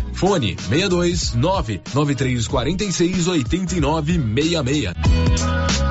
Speaker 23: Fone 62 99346 8966.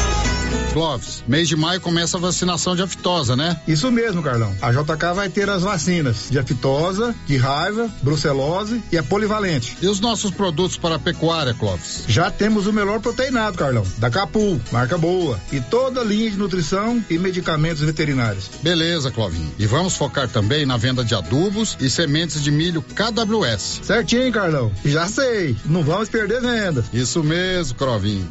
Speaker 37: Clóvis, mês de maio começa a vacinação de aftosa, né?
Speaker 38: Isso mesmo, Carlão. A JK vai ter as vacinas de aftosa, de raiva, brucelose e a polivalente.
Speaker 37: E os nossos produtos para a pecuária, Clóvis?
Speaker 38: Já temos o melhor proteinado, Carlão, da Capul, marca boa, e toda a linha de nutrição e medicamentos veterinários.
Speaker 37: Beleza, Clovinho. E vamos focar também na venda de adubos e sementes de milho KWS.
Speaker 38: Certinho, Carlão. Já sei. Não vamos perder vendas.
Speaker 37: Isso mesmo, Crovinho.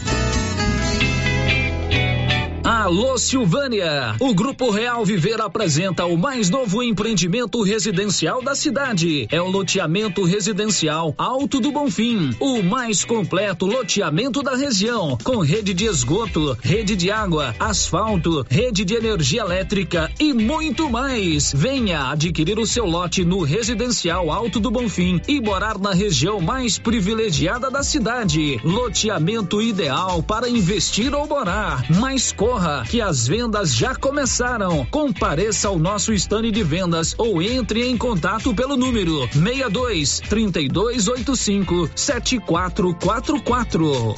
Speaker 12: Alô Silvânia! O Grupo Real Viver apresenta o mais novo empreendimento residencial da cidade. É o loteamento residencial Alto do Bonfim, o mais completo loteamento da região, com rede de esgoto, rede de água, asfalto, rede de energia elétrica e muito mais. Venha adquirir o seu lote no residencial Alto do Bonfim e morar na região mais privilegiada da cidade. Loteamento ideal para investir ou morar. Mas corra que as vendas já começaram. Compareça ao nosso stand de vendas ou entre em contato pelo número 62 3285 7444.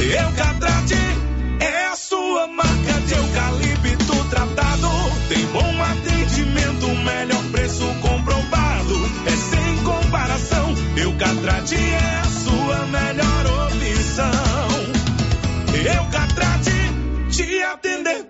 Speaker 20: Eucatrate é a sua marca de eucalipto tratado. Tem bom atendimento, melhor preço comprovado. É sem comparação. Eucatrate é a melhor opção. Eucatrate te atender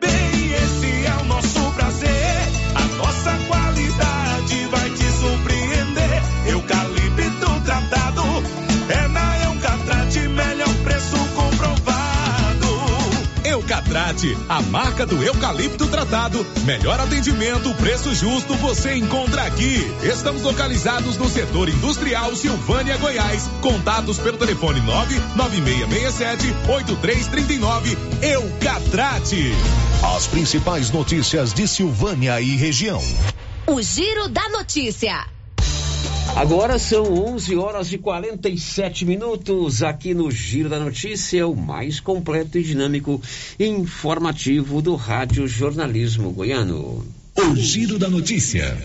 Speaker 20: A
Speaker 15: marca do eucalipto tratado. Melhor atendimento, preço justo, você encontra aqui. Estamos localizados no setor industrial Silvânia, Goiás. Contatos pelo telefone 99667 8339. Eucatrate.
Speaker 39: As principais notícias de Silvânia e região.
Speaker 3: O Giro da Notícia.
Speaker 9: Agora são 11 horas e 47 minutos aqui no Giro da Notícia, o mais completo e dinâmico e informativo do Rádio Jornalismo Goiano.
Speaker 39: O Giro da Notícia.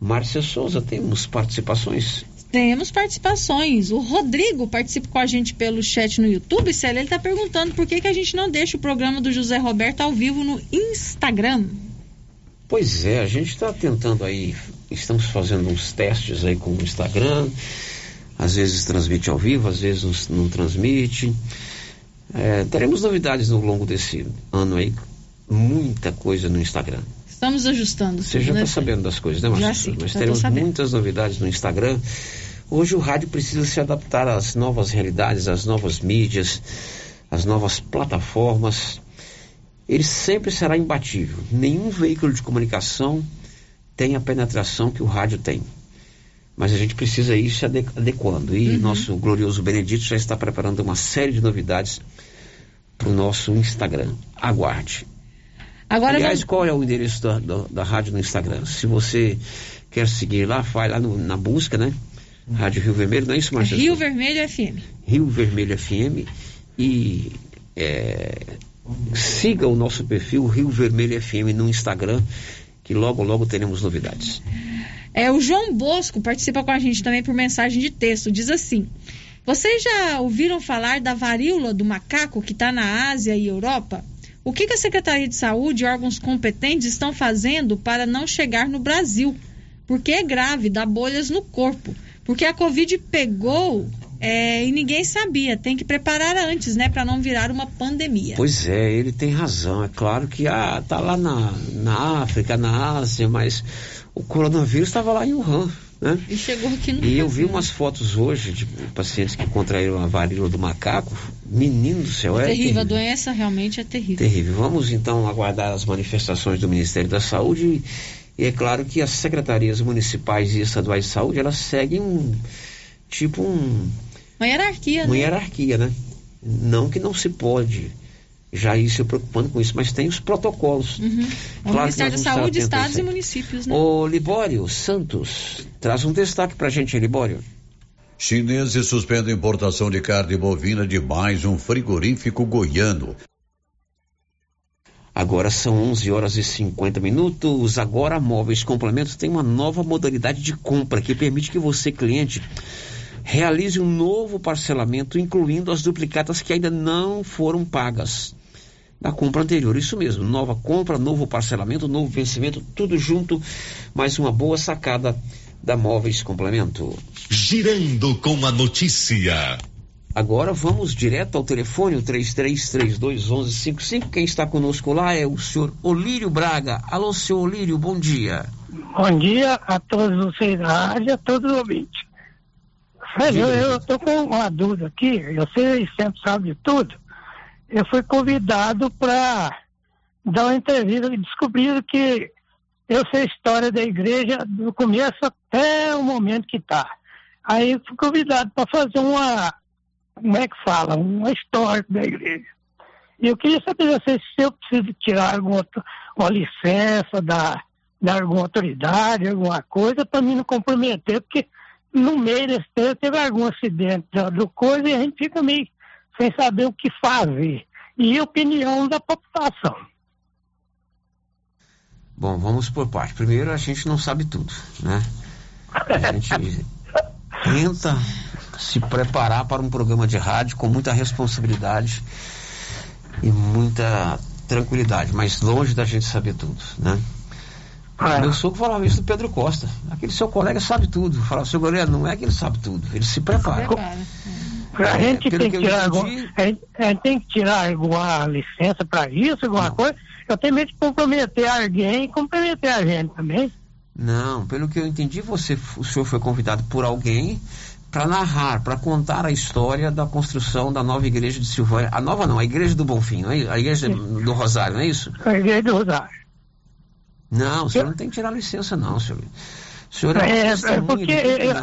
Speaker 9: Márcia Souza, temos participações?
Speaker 24: Temos participações. O Rodrigo participa com a gente pelo chat no YouTube. Célia, ele está perguntando por que, que a gente não deixa o programa do José Roberto ao vivo no Instagram.
Speaker 9: Pois é, a gente está tentando aí, estamos fazendo uns testes aí com o Instagram, às vezes transmite ao vivo, às vezes não, não transmite. É, teremos novidades ao longo desse ano aí, muita coisa no Instagram.
Speaker 24: Estamos ajustando.
Speaker 9: Você já está né? sabendo das coisas, né,
Speaker 24: Já
Speaker 9: Marcelo?
Speaker 24: sim,
Speaker 9: Mas
Speaker 24: já
Speaker 9: teremos muitas novidades no Instagram. Hoje o rádio precisa se adaptar às novas realidades, às novas mídias, às novas plataformas. Ele sempre será imbatível. Nenhum veículo de comunicação tem a penetração que o rádio tem. Mas a gente precisa ir se ade- adequando. E
Speaker 24: Uhum.
Speaker 9: nosso glorioso Benedito já está preparando uma série de novidades para o nosso Instagram. Aguarde.
Speaker 24: Agora
Speaker 9: Aliás, qual é o endereço da, da, da rádio no Instagram? Se você quer seguir lá, vai lá no- na busca, né? Rádio Rio Vermelho, não é isso, Marcelo?
Speaker 24: Rio Vermelho FM.
Speaker 9: Rio Vermelho FM e é, siga o nosso perfil Rio Vermelho FM no Instagram, que logo, logo teremos novidades.
Speaker 24: É, o João Bosco participa com a gente também por mensagem de texto. Diz assim: Vocês já ouviram falar da varíola do macaco que está na Ásia e Europa? O que, que a Secretaria de Saúde e órgãos competentes estão fazendo para não chegar no Brasil? Porque é grave, dá bolhas no corpo. Porque a Covid pegou é, e ninguém sabia. Tem que preparar antes, né, para não virar uma pandemia.
Speaker 9: Pois é, ele tem razão. É claro que ah, tá lá na, na África, na Ásia, mas o coronavírus estava lá em Wuhan. Né?
Speaker 24: E chegou aqui no
Speaker 9: E eu vi umas fotos hoje de pacientes que contraíram a varíola do macaco. Menino do céu,
Speaker 24: é,
Speaker 9: é
Speaker 24: terrível. A doença realmente é terrível.
Speaker 9: Terrível. Vamos então aguardar as manifestações do Ministério da Saúde. E é claro que as secretarias municipais e estaduais de saúde, elas seguem um tipo um
Speaker 24: uma hierarquia,
Speaker 9: uma
Speaker 24: né?
Speaker 9: hierarquia, né? Não que não se pode já ir se preocupando com isso, mas tem os protocolos.
Speaker 24: Uhum. O
Speaker 9: Claro que
Speaker 24: Ministério da Saúde, estados e municípios, né?
Speaker 9: Ô Libório Santos, traz um destaque pra gente, aí, Libório.
Speaker 40: Chineses suspendem importação de carne bovina de mais um frigorífico goiano.
Speaker 9: Agora são 11 horas e 50 minutos. Agora Móveis Complementos tem uma nova modalidade de compra que permite que você, cliente, realize um novo parcelamento, incluindo as duplicatas que ainda não foram pagas da compra anterior. Isso mesmo, nova compra, novo parcelamento, novo vencimento, tudo junto, mais uma boa sacada da Móveis Complemento.
Speaker 21: Girando com a notícia.
Speaker 9: Agora vamos direto ao telefone, o 33321155. Quem está conosco lá é o senhor Olírio Braga. Alô, senhor Olírio, bom dia.
Speaker 41: Bom dia a todos vocês da rádio e a todos os ouvintes. Velho, eu, tô com uma dúvida aqui, você sempre sabe de tudo. Eu fui convidado para dar uma entrevista e descobriram que eu sei a história da igreja do começo até o momento que está. Aí fui convidado para fazer uma, como é que fala, uma história da igreja. E eu queria saber vocês se eu preciso tirar alguma uma licença da, da alguma autoridade, alguma coisa, para mim não comprometer, porque no meio desse tempo teve algum acidente do, coisa e a gente fica meio sem saber o que fazer. E opinião da população.
Speaker 9: Bom, vamos por parte. Primeiro, a gente não sabe tudo, né? A gente tenta se preparar para um programa de rádio com muita responsabilidade e muita tranquilidade, mas longe da gente saber tudo, né? Meu sogro falava isso do Pedro Costa. Aquele seu colega sabe tudo. Falava, seu goleiro, não é que ele sabe tudo, ele se prepara.
Speaker 41: A gente, tem
Speaker 9: que
Speaker 41: tirar
Speaker 9: entendi-
Speaker 41: a gente- a gente tem que tirar alguma licença para isso, alguma coisa. Eu tenho medo de comprometer alguém e comprometer a gente também.
Speaker 9: Não, pelo que eu entendi, você, o senhor foi convidado por alguém para narrar, para contar a história da construção da nova igreja de Silvânia. A nova não, a igreja do Bonfim, não é? A igreja do Rosário, não é isso?
Speaker 41: A igreja do Rosário.
Speaker 9: Não, o senhor não tem que tirar licença, não, senhor. O senhor é,
Speaker 41: É, é porque eu-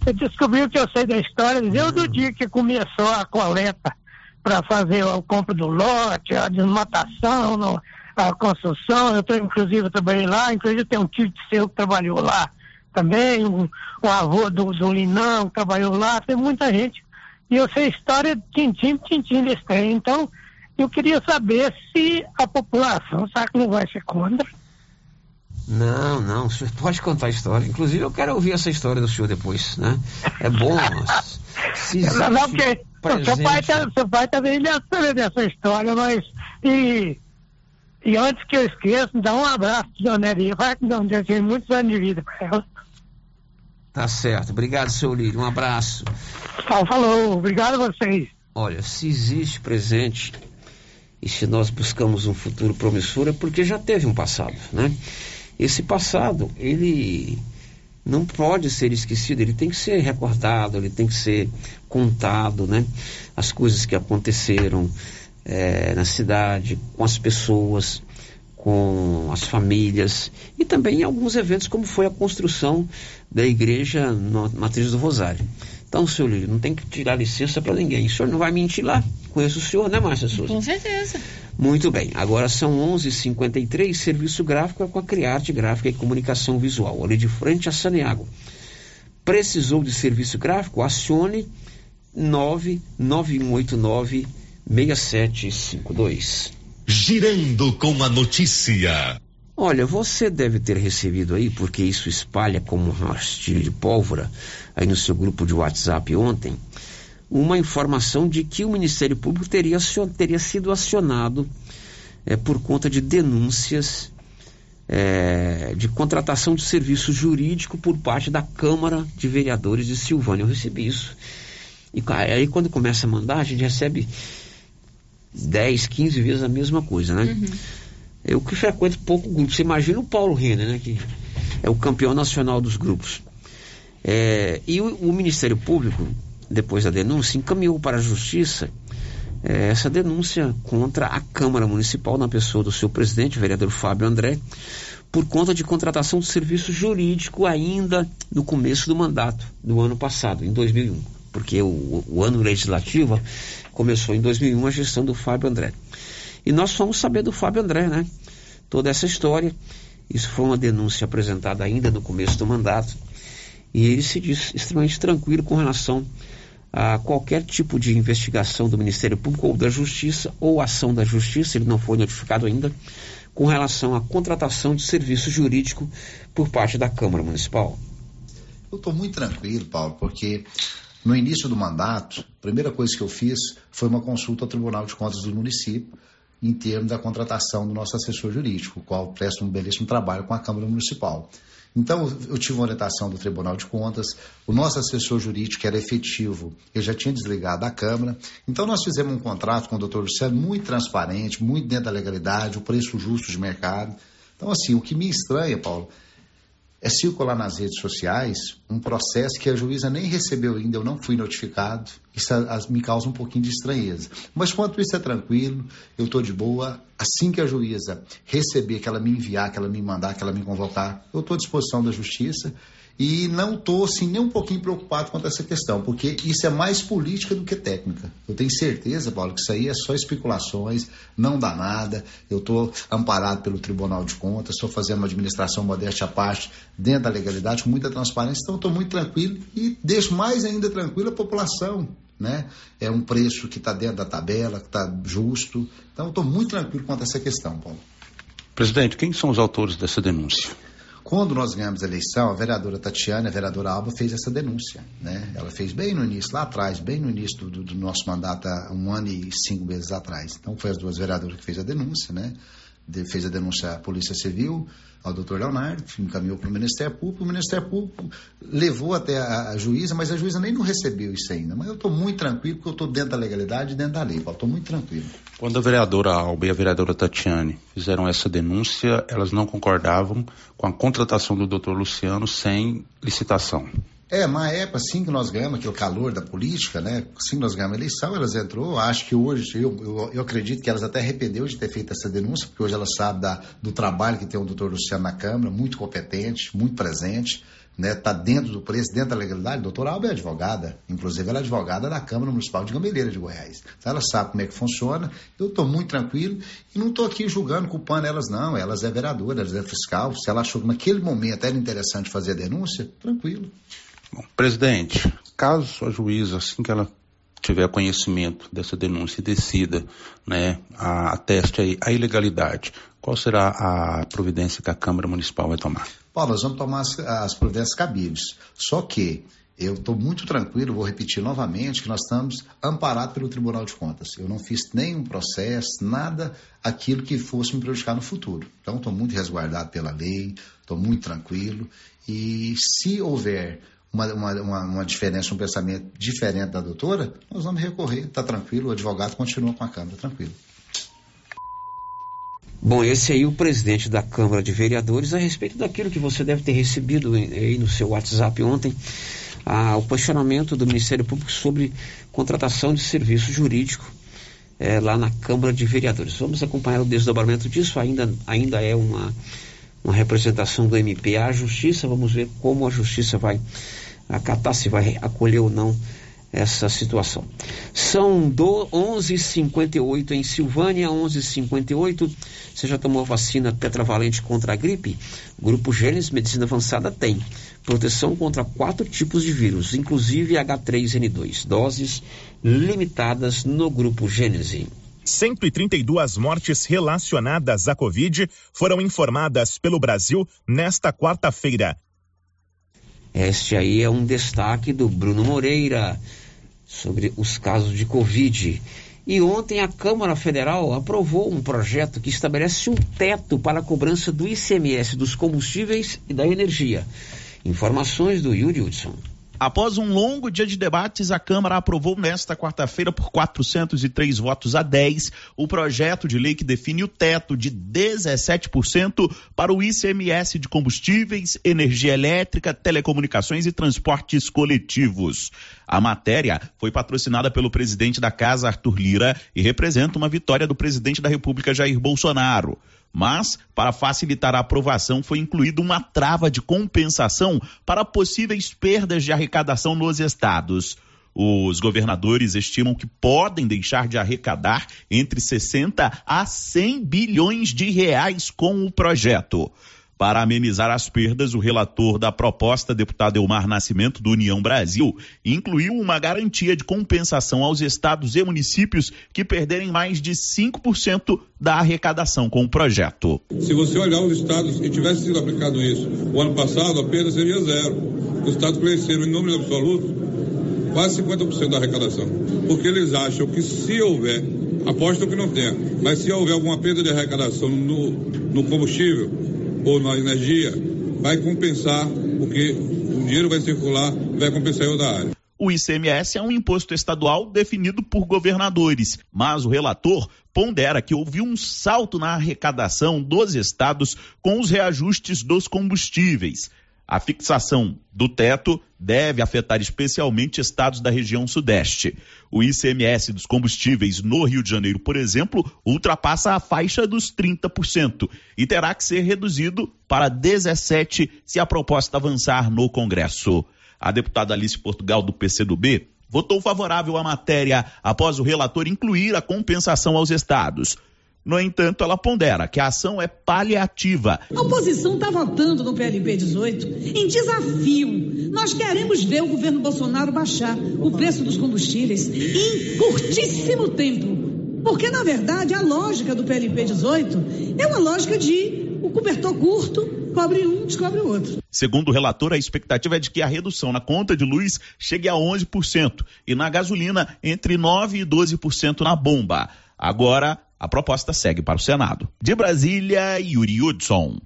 Speaker 41: você descobriu que eu sei da história desde o dia que começou a coleta para fazer a compra do lote, a desmatação, no- a construção. Eu tô, inclusive eu trabalhei lá, inclusive tem um tio seu que trabalhou lá também, um avô do, do Linão que trabalhou lá, tem muita gente. E eu sei a história tintim, tintim desse trem. Então, eu queria saber se a população, sabe que não vai ser contra,
Speaker 9: Não, não, o senhor pode contar a história. Inclusive, eu quero ouvir essa história do senhor depois, né? É bom. se *laughs*
Speaker 41: Não, não, porque seu pai,
Speaker 9: presente-
Speaker 41: tá, seu pai também saber dessa história, mas. E, e antes que eu esqueça, dá um abraço, Dona Neria. Vai que não desejo muitos anos de vida para ela.
Speaker 9: Tá certo. Obrigado, seu Lírio. Um abraço.
Speaker 41: Falou, falou, obrigado a vocês.
Speaker 9: Olha, se existe presente e se nós buscamos um futuro promissor é porque já teve um passado, né? Esse passado, ele não pode ser esquecido, ele tem que ser recordado, ele tem que ser contado, né? As coisas que aconteceram eh, na cidade, com as pessoas, com as famílias e também alguns eventos como foi a construção da igreja no- Matriz do Rosário. Então, senhor Lírio, não tem que tirar licença para ninguém. O senhor não vai mentir lá. Conheço o senhor, né, Márcia Souza?
Speaker 24: Com certeza.
Speaker 9: Muito bem, agora são 11h53, serviço gráfico é com a Criarte Gráfica e Comunicação Visual, ali de frente a Saneago. Precisou de serviço gráfico? Acione 99189-6752.
Speaker 21: Girando com a notícia.
Speaker 9: Olha, você deve ter recebido aí, porque isso espalha como uma rastilha de pólvora aí no seu grupo de WhatsApp ontem, uma informação de que o Ministério Público teria, teria sido acionado é, por conta de denúncias é, de contratação de serviço jurídico por parte da Câmara de Vereadores de Silvânia. Eu recebi isso. E aí quando começa a mandar, a gente recebe 10, 15 vezes a mesma coisa, né? Uhum. Eu que frequento pouco grupo. Você imagina o Paulo Renner, né? Que é o campeão nacional dos grupos. É, e o, o, Ministério Público, depois da denúncia, encaminhou para a Justiça é, essa denúncia contra a Câmara Municipal, na pessoa do seu presidente, vereador Fábio André, por conta de contratação de serviço jurídico ainda no começo do mandato do ano passado, em 2001. Porque o, o ano legislativo começou em 2001 a gestão do Fábio André. E nós fomos saber do Fábio André, né? Toda essa história. Isso foi uma denúncia apresentada ainda no começo do mandato. E ele se diz extremamente tranquilo com relação a qualquer tipo de investigação do Ministério Público ou da Justiça ou ação da Justiça, ele não foi notificado ainda, com relação à contratação de serviço jurídico por parte da Câmara Municipal.
Speaker 42: Eu estou muito tranquilo, Paulo, porque no início do mandato, a primeira coisa que eu fiz foi uma consulta ao Tribunal de Contas do município em termos da contratação do nosso assessor jurídico, o qual presta um belíssimo trabalho com a Câmara Municipal. Então, eu tive uma orientação do Tribunal de Contas, o nosso assessor jurídico era efetivo, ele já tinha desligado a Câmara. Então, nós fizemos um contrato com o doutor Luciano muito transparente, muito dentro da legalidade, o preço justo de mercado. Então, assim, o que me estranha, Paulo, é circular nas redes sociais um processo que a juíza nem recebeu ainda, eu não fui notificado. Isso me causa um pouquinho de estranheza. Mas quanto isso é tranquilo, eu estou de boa. Assim que a juíza receber, que ela me enviar, que ela me mandar, que ela me convocar, eu estou à disposição da justiça e não estou assim, nem um pouquinho preocupado a essa questão, porque isso é mais política do que técnica. Eu tenho certeza, Paulo, que isso aí é só especulações, não dá nada. Eu estou amparado pelo Tribunal de Contas, estou fazendo uma administração modéstia à parte, dentro da legalidade, com muita transparência, então estou muito tranquilo e deixo mais ainda tranquila a população. Né? É um preço que está dentro da tabela, que está justo. Então, estou muito tranquilo quanto a essa questão, Paulo.
Speaker 43: Presidente, quem são os autores dessa denúncia?
Speaker 42: Quando nós ganhamos a eleição, a vereadora Tatiana, a vereadora Alba, fez essa denúncia. Né? Ela fez bem no início, lá atrás, bem no início do, do nosso mandato, um ano e cinco meses atrás. Então, foi as duas vereadoras que fez a denúncia, né? Fez a denúncia à Polícia Civil, ao doutor Leonardo, encaminhou para o Ministério Público, o Ministério Público levou até a, a juíza, mas a juíza nem não recebeu isso ainda. Mas eu estou muito tranquilo, porque eu estou dentro da legalidade e dentro da lei, estou muito tranquilo.
Speaker 43: Quando a vereadora Alba e a vereadora Tatiane fizeram essa denúncia, elas não concordavam com a contratação do doutor Luciano sem licitação.
Speaker 42: É, na época, assim que nós ganhamos aquele calor da política, né? Assim que nós ganhamos a eleição, elas entrou. Acho que hoje, eu, eu, eu acredito que elas até arrependeu de ter feito essa denúncia, porque hoje elas sabem do trabalho que tem o doutor Luciano na Câmara, muito competente, muito presente, né? Tá dentro do preço, dentro da legalidade. A doutora Alba é advogada, inclusive ela é advogada da Câmara Municipal de Gameleira de Goiás. Então ela sabe como é que funciona. Eu estou muito tranquilo e não estou aqui julgando, culpando elas, não. Elas é vereadora, elas é fiscal. Se ela achou que naquele momento era interessante fazer a denúncia, tranquilo.
Speaker 43: Bom, presidente, caso a juíza, assim que ela tiver conhecimento dessa denúncia e decida, né, a, ateste a, a ilegalidade, qual será a providência que a Câmara Municipal vai tomar?
Speaker 42: Paulo, nós vamos tomar as, as providências cabíveis. Só que eu estou muito tranquilo, vou repetir novamente, que nós estamos amparados pelo Tribunal de Contas. Eu não fiz nenhum processo, nada aquilo que fosse me prejudicar no futuro. Então, estou muito resguardado pela lei, estou muito tranquilo. E se houver uma, uma, uma, diferença, um pensamento diferente da doutora, nós vamos recorrer, está tranquilo, o advogado continua com a Câmara, tranquilo.
Speaker 9: Bom, esse aí é o presidente da Câmara de Vereadores a respeito daquilo que você deve ter recebido aí no seu WhatsApp ontem, a, o questionamento do Ministério Público sobre contratação de serviço jurídico é, lá na Câmara de Vereadores. Vamos acompanhar o desdobramento disso, ainda, ainda é uma, uma representação do MP à Justiça, vamos ver como a Justiça vai acatar se vai acolher ou não essa situação. São do 11:58 em Silvânia, 11:58. Você já tomou vacina tetravalente contra a gripe? Grupo Gênesis Medicina Avançada tem proteção contra quatro tipos de vírus, inclusive H3N2. Doses limitadas no grupo Gênesis.
Speaker 44: 132 mortes relacionadas à Covid foram informadas pelo Brasil nesta quarta-feira.
Speaker 9: Este aí é um destaque do Bruno Moreira. sobre os casos de Covid. E ontem a Câmara Federal aprovou um projeto que estabelece um teto para a cobrança do ICMS dos combustíveis e da energia. Informações do Yuri Hudson.
Speaker 45: Após um longo dia de debates, a Câmara aprovou nesta quarta-feira, por 403 votos a 10, o projeto de lei que define o teto de 17% para o ICMS de combustíveis, energia elétrica, telecomunicações e transportes coletivos. A matéria foi patrocinada pelo presidente da Casa, Arthur Lira, e representa uma vitória do presidente da República, Jair Bolsonaro mas, para facilitar a aprovação, foi incluída uma trava de compensação para possíveis perdas de arrecadação nos estados. Os governadores estimam que podem deixar de arrecadar entre 60 a 100 bilhões de reais com o projeto. Para amenizar as perdas, o relator da proposta, deputado Elmar Nascimento, do União Brasil, incluiu uma garantia de compensação aos estados e municípios que perderem mais de 5% da arrecadação com o projeto.
Speaker 46: Se você olhar os estados e tivesse sido aplicado isso o ano passado, a perda seria zero. Os estados cresceram em números absolutos quase 50% da arrecadação. Porque eles acham que se houver, apostam que não tenha, mas se houver alguma perda de arrecadação no, no combustível, ou na energia, vai compensar, porque o dinheiro vai circular, vai compensar em outra área.
Speaker 45: O ICMS é um imposto estadual definido por governadores, mas o relator pondera que houve um salto na arrecadação dos estados com os reajustes dos combustíveis. A fixação do teto deve afetar especialmente estados da região sudeste. O ICMS dos combustíveis no Rio de Janeiro, por exemplo, ultrapassa a faixa dos 30% e terá que ser reduzido para 17 se a proposta avançar no Congresso. A deputada Alice Portugal do PCdoB votou favorável à matéria após o relator incluir a compensação aos estados. No entanto, ela pondera que a ação é paliativa.
Speaker 47: A oposição está votando no PLP 18 em desafio. Nós queremos ver o governo Bolsonaro baixar o preço dos combustíveis em curtíssimo tempo. Porque, na verdade, a lógica do PLP 18 é uma lógica de o cobertor curto cobre um, descobre o outro.
Speaker 45: Segundo o relator, a expectativa é de que a redução na conta de luz chegue a 11% e na gasolina entre 9% e 12% na bomba. Agora, a proposta segue para o Senado. De Brasília, Yuri Hudson.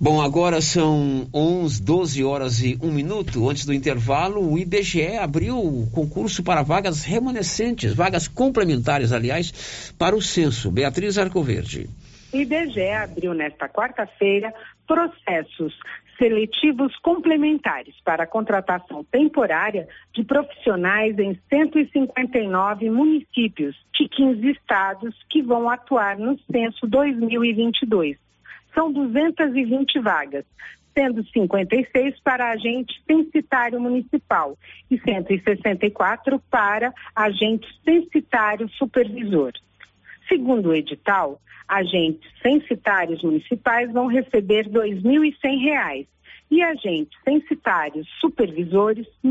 Speaker 9: Bom, agora são 11, 12 horas e 1 minuto. Antes do intervalo, o IBGE abriu o concurso para vagas remanescentes, vagas complementares, aliás, para o censo. Beatriz Arcoverde.
Speaker 48: O IBGE abriu nesta quarta-feira processos seletivos complementares para a contratação temporária de profissionais em 159 municípios de 15 estados que vão atuar no censo 2022. São 220 vagas, sendo 56 para agente censitário municipal e 164 para agente censitário supervisor. Segundo o edital, agentes censitários municipais vão receber R$ 2.100 e agentes censitários supervisores R$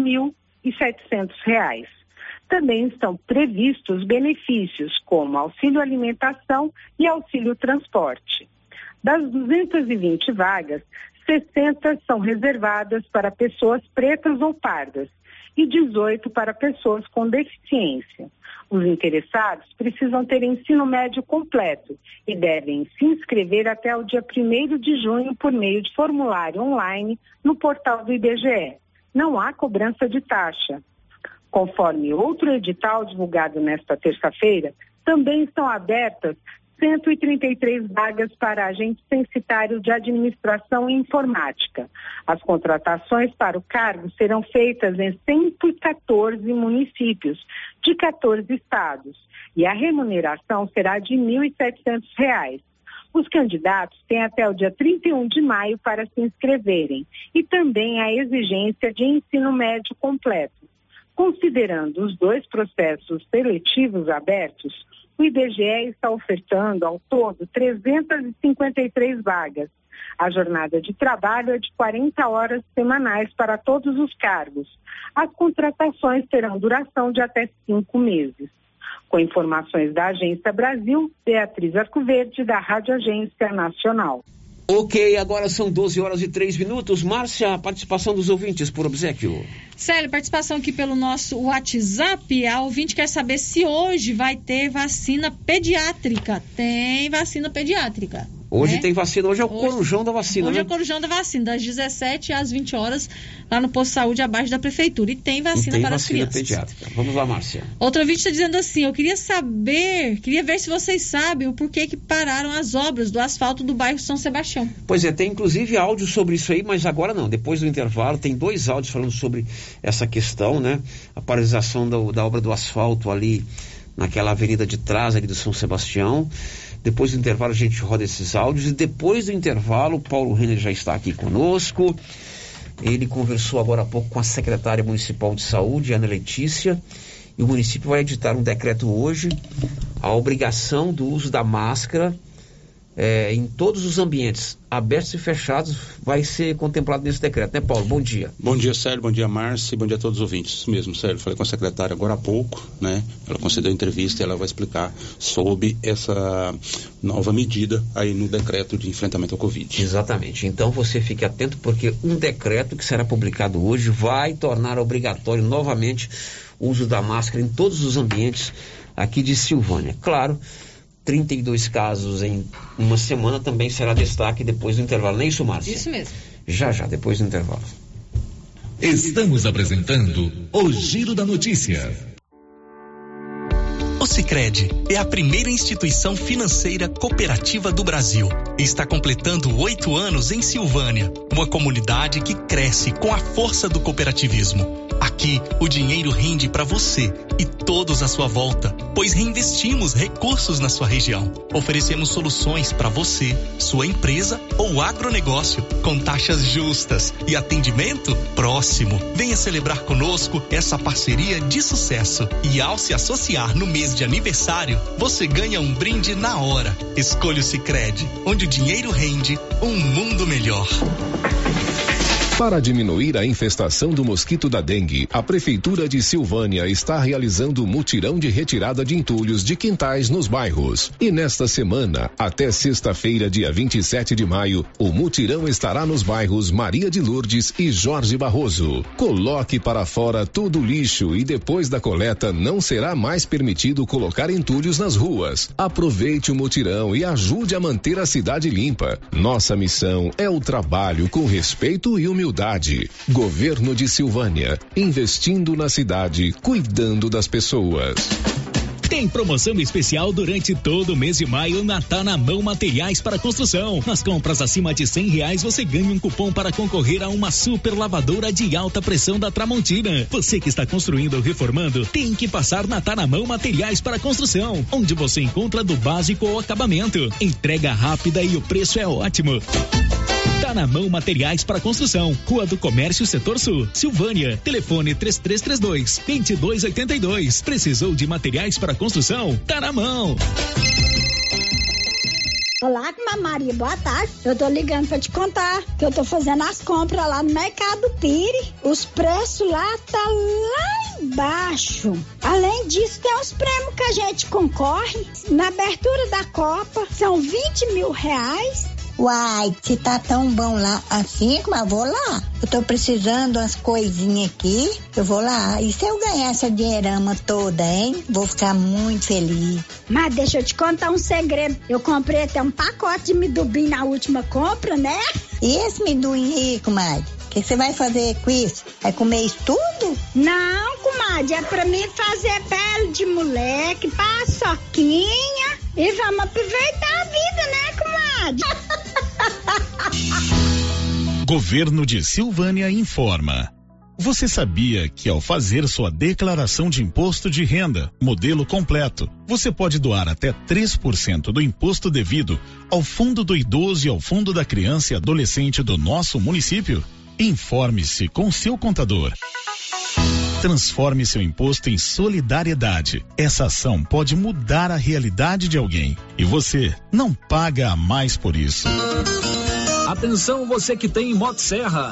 Speaker 48: 1.700. Também estão previstos benefícios como auxílio alimentação e auxílio transporte. Das 220 vagas, 60 são reservadas para pessoas pretas ou pardas e 18 para pessoas com deficiência. Os interessados precisam ter ensino médio completo e devem se inscrever até o dia 1 de junho por meio de formulário online no portal do IBGE. Não há cobrança de taxa. Conforme outro edital divulgado nesta terça-feira, também estão abertas 133 vagas para agente censitário de administração e informática. As contratações para o cargo serão feitas em 114 municípios de 14 estados e a remuneração será de R$ 1.700. Os candidatos têm até o dia 31 de maio para se inscreverem e também a exigência de ensino médio completo. Considerando os dois processos seletivos abertos, o IBGE está ofertando ao todo 353 vagas. A jornada de trabalho é de 40 horas semanais para todos os cargos. As contratações terão duração de até cinco meses. Com informações da Agência Brasil, Beatriz Arcoverde, da Rádio Agência Nacional.
Speaker 9: Ok, agora são 12 horas e 3 minutos. Márcia, a participação dos ouvintes por obsequio.
Speaker 24: Célio, participação aqui pelo nosso WhatsApp. A ouvinte quer saber se hoje vai ter vacina pediátrica. Tem vacina pediátrica.
Speaker 9: Hoje
Speaker 24: né?
Speaker 9: tem vacina, hoje é o
Speaker 24: Hoje-
Speaker 9: corujão da vacina,
Speaker 24: Hoje
Speaker 9: né?
Speaker 24: é o corujão da vacina, das 17 às 20 horas, lá no posto de saúde abaixo da prefeitura. E tem
Speaker 9: E
Speaker 24: vacina
Speaker 9: tem
Speaker 24: para
Speaker 9: vacina
Speaker 24: as crianças.
Speaker 9: pediátrica. Vamos lá, Márcia.
Speaker 24: Outra ouvinte está dizendo assim: eu queria saber, queria ver se vocês sabem o porquê que pararam as obras do asfalto do bairro São Sebastião.
Speaker 9: Pois é, tem inclusive áudio sobre isso aí, mas agora não. Depois do intervalo, tem dois áudios falando sobre essa questão, né? A paralisação da, da obra do asfalto ali naquela avenida de trás ali do São Sebastião. Depois do intervalo a gente roda esses áudios e depois do intervalo o Paulo Renner já está aqui conosco. Ele conversou agora há pouco com a secretária municipal de saúde, Ana Letícia, e o município vai editar um decreto hoje, a obrigação do uso da máscara eh, em todos os ambientes, abertos e fechados, vai ser contemplado nesse decreto, né, Paulo? Bom dia.
Speaker 49: Bom dia, Sérgio. Bom dia, Márcia. Bom dia a todos os ouvintes. Isso mesmo, Sérgio. Falei com a secretária agora há pouco, né? Ela concedeu entrevista e ela vai explicar sobre essa nova medida aí no decreto de enfrentamento ao Covid.
Speaker 9: Exatamente. Então você fique atento porque um decreto que será publicado hoje vai tornar obrigatório novamente o uso da máscara em todos os ambientes aqui de Silvânia. Claro, 32 casos em uma semana também será destaque depois do intervalo. Não é isso, Márcia?
Speaker 24: Isso mesmo.
Speaker 9: Já, já, depois do intervalo.
Speaker 50: Estamos apresentando o Giro da Notícia.
Speaker 51: O Sicredi é a primeira instituição financeira cooperativa do Brasil está completando oito anos em Silvânia, uma comunidade que cresce com a força do cooperativismo. Aqui, o dinheiro rende para você e todos à sua volta, pois reinvestimos recursos na sua região. Oferecemos soluções para você, sua empresa ou agronegócio, com taxas justas e atendimento próximo. Venha celebrar conosco essa parceria de sucesso e ao se associar no mês de aniversário, você ganha um brinde na hora. Escolha o Sicredi, onde o dinheiro rende um mundo melhor.
Speaker 14: Para diminuir a infestação do mosquito da dengue, a Prefeitura de Silvânia está realizando o mutirão de retirada de entulhos de quintais nos bairros. E nesta semana, até sexta-feira, dia 27 de maio, o mutirão estará nos bairros Maria de Lourdes e Jorge Barroso. Coloque para fora todo o lixo e depois da coleta não será mais permitido colocar entulhos nas ruas. Aproveite o mutirão e ajude a manter a cidade limpa. Nossa missão é o trabalho com respeito e humildade. Governo de Silvânia, investindo na cidade, cuidando das pessoas.
Speaker 52: Tem promoção especial durante todo o mês de maio na Tá na Mão Materiais para Construção. Nas compras acima de cem reais você ganha um cupom para concorrer a uma super lavadora de alta pressão da Tramontina. Você que está construindo ou reformando tem que passar na Tá na Mão Materiais para Construção, onde você encontra do básico ao acabamento. Entrega rápida e o preço é ótimo. Tá na mão materiais para construção. Rua do Comércio, Setor Sul. Silvânia. Telefone 3332 2282. Precisou de materiais para construção? Tá na mão.
Speaker 53: Olá, Maria, boa tarde. Eu tô ligando pra te contar que eu tô fazendo as compras lá no Mercado Pire. Os preços lá tá lá embaixo. Além disso, tem os prêmios que a gente concorre. Na abertura da Copa, são 20 mil reais.
Speaker 54: Uai, se tá tão bom lá assim, mas eu vou lá. Eu tô precisando umas coisinhas aqui, eu vou lá. E se eu ganhar essa dinheirama toda, hein? Vou ficar muito feliz.
Speaker 53: Mas deixa eu te contar um segredo. Eu comprei até um pacote de midubim na última compra, né?
Speaker 54: E esse minduim aí, comadre? O que você vai fazer com isso? Vai comer isso tudo?
Speaker 53: Não, comadre, é pra mim fazer pele de moleque, paçoquinha e vamos aproveitar a vida, né, comadre? *laughs*
Speaker 55: Governo de Silvânia informa. Você sabia que ao fazer sua declaração de imposto de renda, modelo completo, você pode doar até 3% do imposto devido ao Fundo do Idoso e ao Fundo da Criança e Adolescente do nosso município? Informe-se com seu contador. Transforme seu imposto em solidariedade. Essa ação pode mudar a realidade de alguém e você não paga a mais por isso.
Speaker 12: Atenção você que tem Motosserra.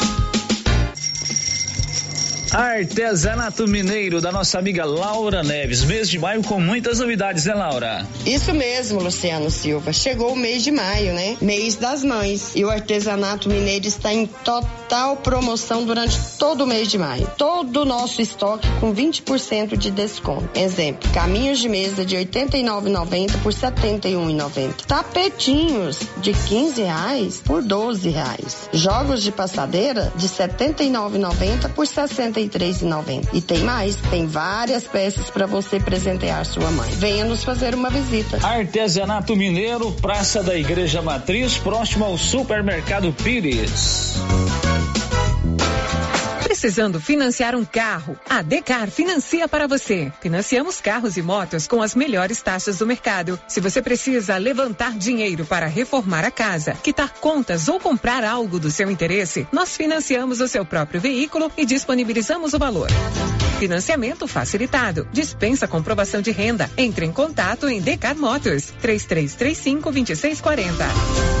Speaker 56: Artesanato Mineiro da nossa amiga Laura Neves. Mês de maio com muitas novidades, né, Laura?
Speaker 57: Isso mesmo, Luciano Silva. Chegou o mês de maio, né? Mês das mães. E o artesanato mineiro está em total promoção durante todo o mês de maio. Todo o nosso estoque com 20% de desconto. Exemplo: caminhos de mesa de R$ 89,90 por R$ 71,90. Tapetinhos de 15 reais por 12 reais. Jogos de passadeira de R$ 79,90 por R$ 60 93,90. E tem mais, tem várias peças para você presentear sua mãe. Venha nos fazer uma visita.
Speaker 56: Artesanato Mineiro, Praça da Igreja Matriz, próximo ao Supermercado Pires.
Speaker 16: Precisando financiar um carro? A Decar financia para você. Financiamos carros e motos com as melhores taxas do mercado. Se você precisa levantar dinheiro para reformar a casa, quitar contas ou comprar algo do seu interesse, nós financiamos o seu próprio veículo e disponibilizamos o valor. Financiamento facilitado. Dispensa comprovação de renda. Entre em contato em Decar Motors 3335 2640.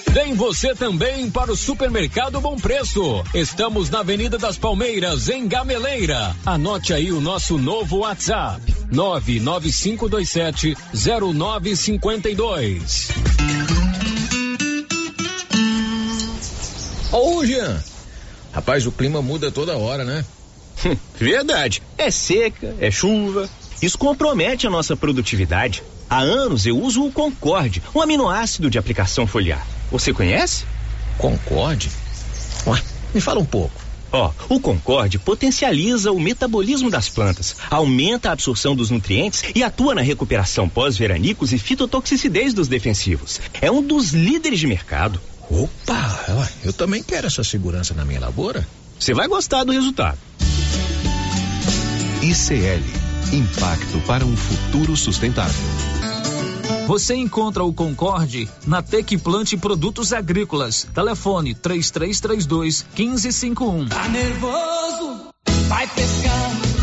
Speaker 32: Vem você também para o Supermercado Bom Preço. Estamos na Avenida das Palmeiras, em Gameleira. Anote aí o nosso novo WhatsApp: 99527 0952.
Speaker 58: Ô, Jean. Rapaz, o clima muda toda hora, né?
Speaker 59: Verdade. É seca, é chuva. Isso compromete a nossa produtividade. Há anos eu uso o Concorde, um aminoácido de aplicação foliar. Você conhece?
Speaker 58: Concorde? Ué, me fala um pouco.
Speaker 59: Ó, oh, o Concorde potencializa o metabolismo das plantas, aumenta a absorção dos nutrientes e atua na recuperação pós-veranicos e fitotoxicidez dos defensivos. É um dos líderes de mercado.
Speaker 58: Opa, eu também quero essa segurança na minha lavoura.
Speaker 59: Você vai gostar do resultado.
Speaker 60: ICL Impacto para um futuro sustentável.
Speaker 12: Você encontra o Concorde na Tec Plante Produtos Agrícolas. Telefone 3332 1551.
Speaker 61: Tá nervoso? Vai pescar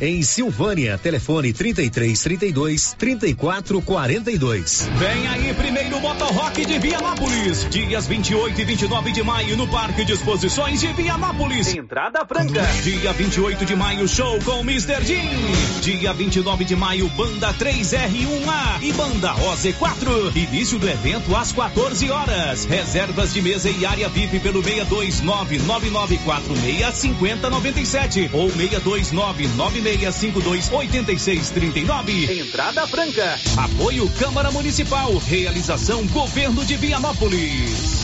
Speaker 13: em Silvânia. Telefone 33 32 34 42.
Speaker 62: Vem aí, primeiro
Speaker 63: Moto Rock de Vianópolis. Dias 28 e 29 de maio no Parque de Exposições de Vianópolis. Entrada franca. Dia 28 de maio, show com Mr. Jean. Dia 29 de maio, Banda 3R1A e Banda Rose 4. Início do evento às 14 horas. Reservas de mesa e área VIP pelo 62999465097 ou 62996528639. Entrada franca. Apoio Câmara Municipal. Realização Governo de Vianópolis.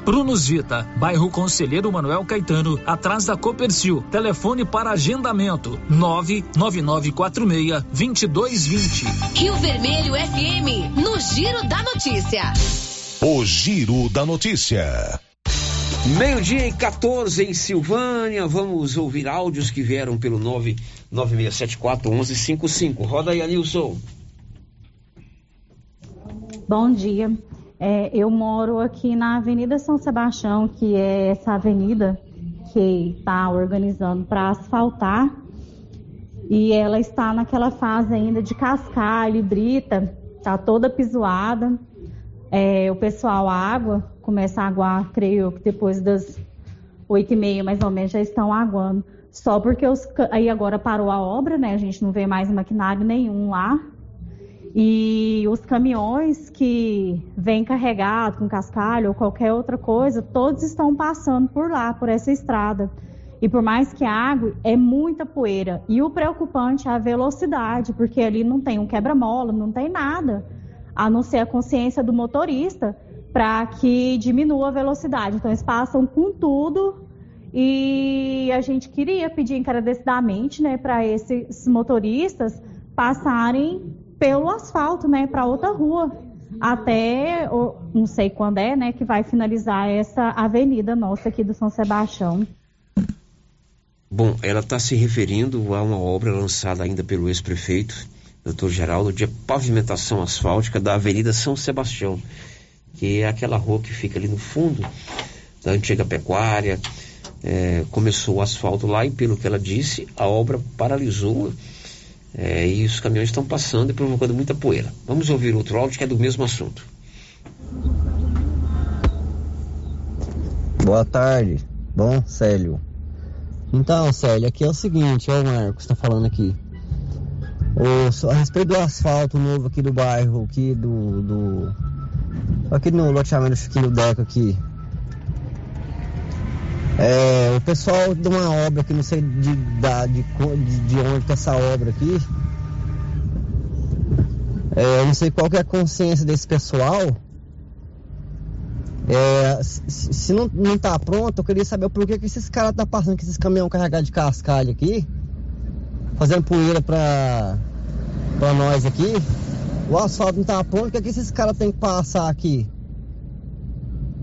Speaker 12: Prunus Vita, bairro Conselheiro Manuel Caetano, atrás da Copercil. Telefone para agendamento: 99946 2220.
Speaker 64: Rio Vermelho FM, no Giro da Notícia.
Speaker 21: O Giro da Notícia.
Speaker 9: Meio-dia e 14 em Silvânia. Vamos ouvir áudios que vieram pelo 996741155. Roda aí, Anilson.
Speaker 65: Bom dia. É, eu moro aqui na Avenida São Sebastião, que é essa avenida que está organizando para asfaltar. E ela está naquela fase ainda de cascalho brita, está toda pisoada. É, o pessoal, água, começa a aguar, creio que depois das oito e meia, mais ou menos, já estão aguando. Só porque os, aí agora parou a obra, né? A gente não vê mais maquinário nenhum lá. E os caminhões que vêm carregados com cascalho ou qualquer outra coisa, todos estão passando por lá, por essa estrada. E por mais que a água, é muita poeira. E o preocupante é a velocidade, porque ali não tem um quebra-mola, não tem nada, a não ser a consciência do motorista para que diminua a velocidade. Então eles passam com tudo e a gente queria pedir encarecidamente, né, para esses motoristas passarem pelo asfalto, né, para outra rua, até não sei quando é, né, que vai finalizar essa avenida nossa aqui do São Sebastião.
Speaker 9: Bom, ela está se referindo a uma obra lançada ainda pelo ex-prefeito, doutor Geraldo, de pavimentação asfáltica da Avenida São Sebastião, que é aquela rua que fica ali no fundo da antiga pecuária. É, começou o asfalto lá e, pelo que ela disse, a obra paralisou é, e os caminhões estão passando e provocando muita poeira. Vamos ouvir outro áudio que é do mesmo assunto.
Speaker 66: Boa tarde. Bom, Célio. Então, Célio, aqui é o seguinte, é o Marcos está falando aqui. O, a respeito do asfalto novo aqui do bairro, aqui do. do aqui no loteamento Chiquinho Deco aqui. É, o pessoal de uma obra que não sei de, de, de, de onde está essa obra aqui. É, eu não sei qual que é a consciência desse pessoal. É, se, se não, não tá pronto, eu queria saber por que, que esses caras tá passando com esses caminhões carregados de cascalho aqui, fazendo poeira pra, pra nós aqui. O asfalto não tá pronto, o que, que esses caras têm que passar aqui?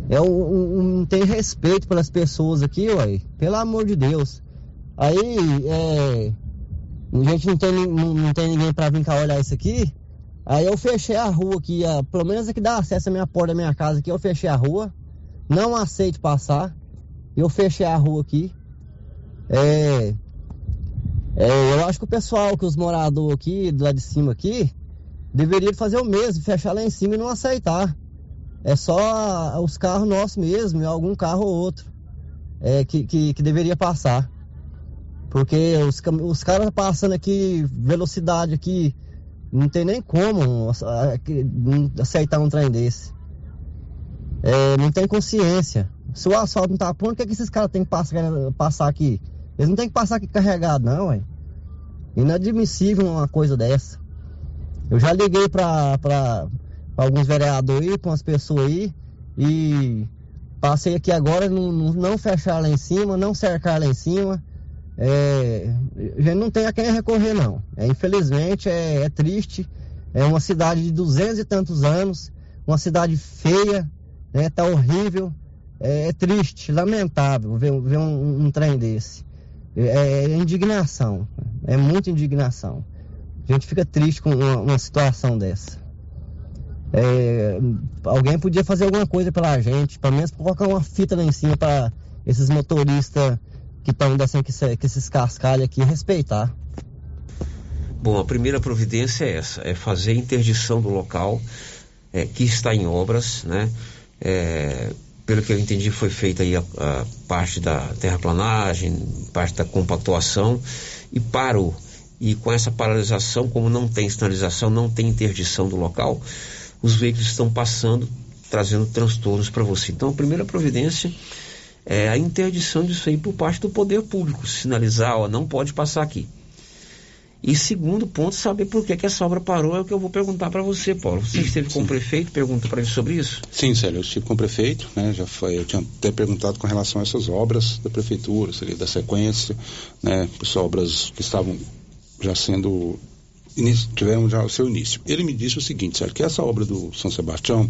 Speaker 66: É um, um, um, tem respeito pelas pessoas aqui, uai. Pelo amor de Deus. Aí, é, a gente não tem, não, não tem ninguém para vir cá olhar isso aqui. Aí eu fechei a rua aqui, a, pelo menos aqui dá acesso à minha porta da minha casa aqui, eu fechei a rua. Não aceito passar. Eu fechei a rua aqui. É, é, eu acho que o pessoal, que os moradores aqui, do lado de cima aqui, deveria fazer o mesmo, fechar lá em cima e não aceitar. É só os carros nossos mesmo, algum carro ou outro, é, que, que, que deveria passar. Porque os, os caras passando aqui, velocidade aqui, não tem nem como aceitar um trem desse. É, não tem consciência. Se o asfalto não tá pronto, o que, é que esses caras têm que passar, passar aqui? Eles não tem que passar aqui carregado, não, ué. Inadmissível uma coisa dessa. Eu já liguei pra, pra alguns vereadores aí, pra umas pessoas aí, e passei aqui agora, não, não fechar lá em cima, não cercar lá em cima. É, a gente não tem a quem recorrer, não. É, infelizmente, é, é triste É uma cidade de duzentos e tantos anos, uma cidade feia, né? Tá horrível. É, é triste, lamentável ver, ver um, um, trem desse. É, é, indignação, é muita indignação. A gente fica triste com uma, uma situação dessa. É, alguém podia fazer alguma coisa pela gente, pelo menos colocar uma fita lá em cima para esses motoristas que estão descendo que, que esses cascalhos aqui respeitar.
Speaker 9: Bom, a primeira providência é essa, é fazer interdição do local é, que está em obras, né? É, pelo que eu entendi, foi feita aí a, a, parte da terraplanagem, parte da compactuação e parou. E com essa paralisação, como não tem sinalização, não tem interdição do local, os veículos estão passando, trazendo transtornos para você. Então, a primeira providência é a interdição disso aí por parte do poder público, sinalizar, ó, não pode passar aqui. E segundo ponto, saber por que, que essa obra parou é o que eu vou perguntar para você, Paulo. Você esteve com Sim. o prefeito, pergunta para ele sobre isso?
Speaker 49: Sim, Célio, eu estive com o prefeito, né? Já foi, eu tinha até perguntado com relação a essas obras da prefeitura, seria da sequência, né? Essas obras que estavam já sendo tiveram já o seu início. Ele me disse o seguinte, Célio, que essa obra do São Sebastião,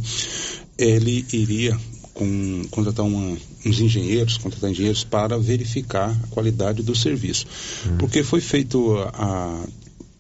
Speaker 49: ele iria com, contratar uma, uns engenheiros, contratar engenheiros para verificar a qualidade do serviço. Uhum. Porque foi feito a,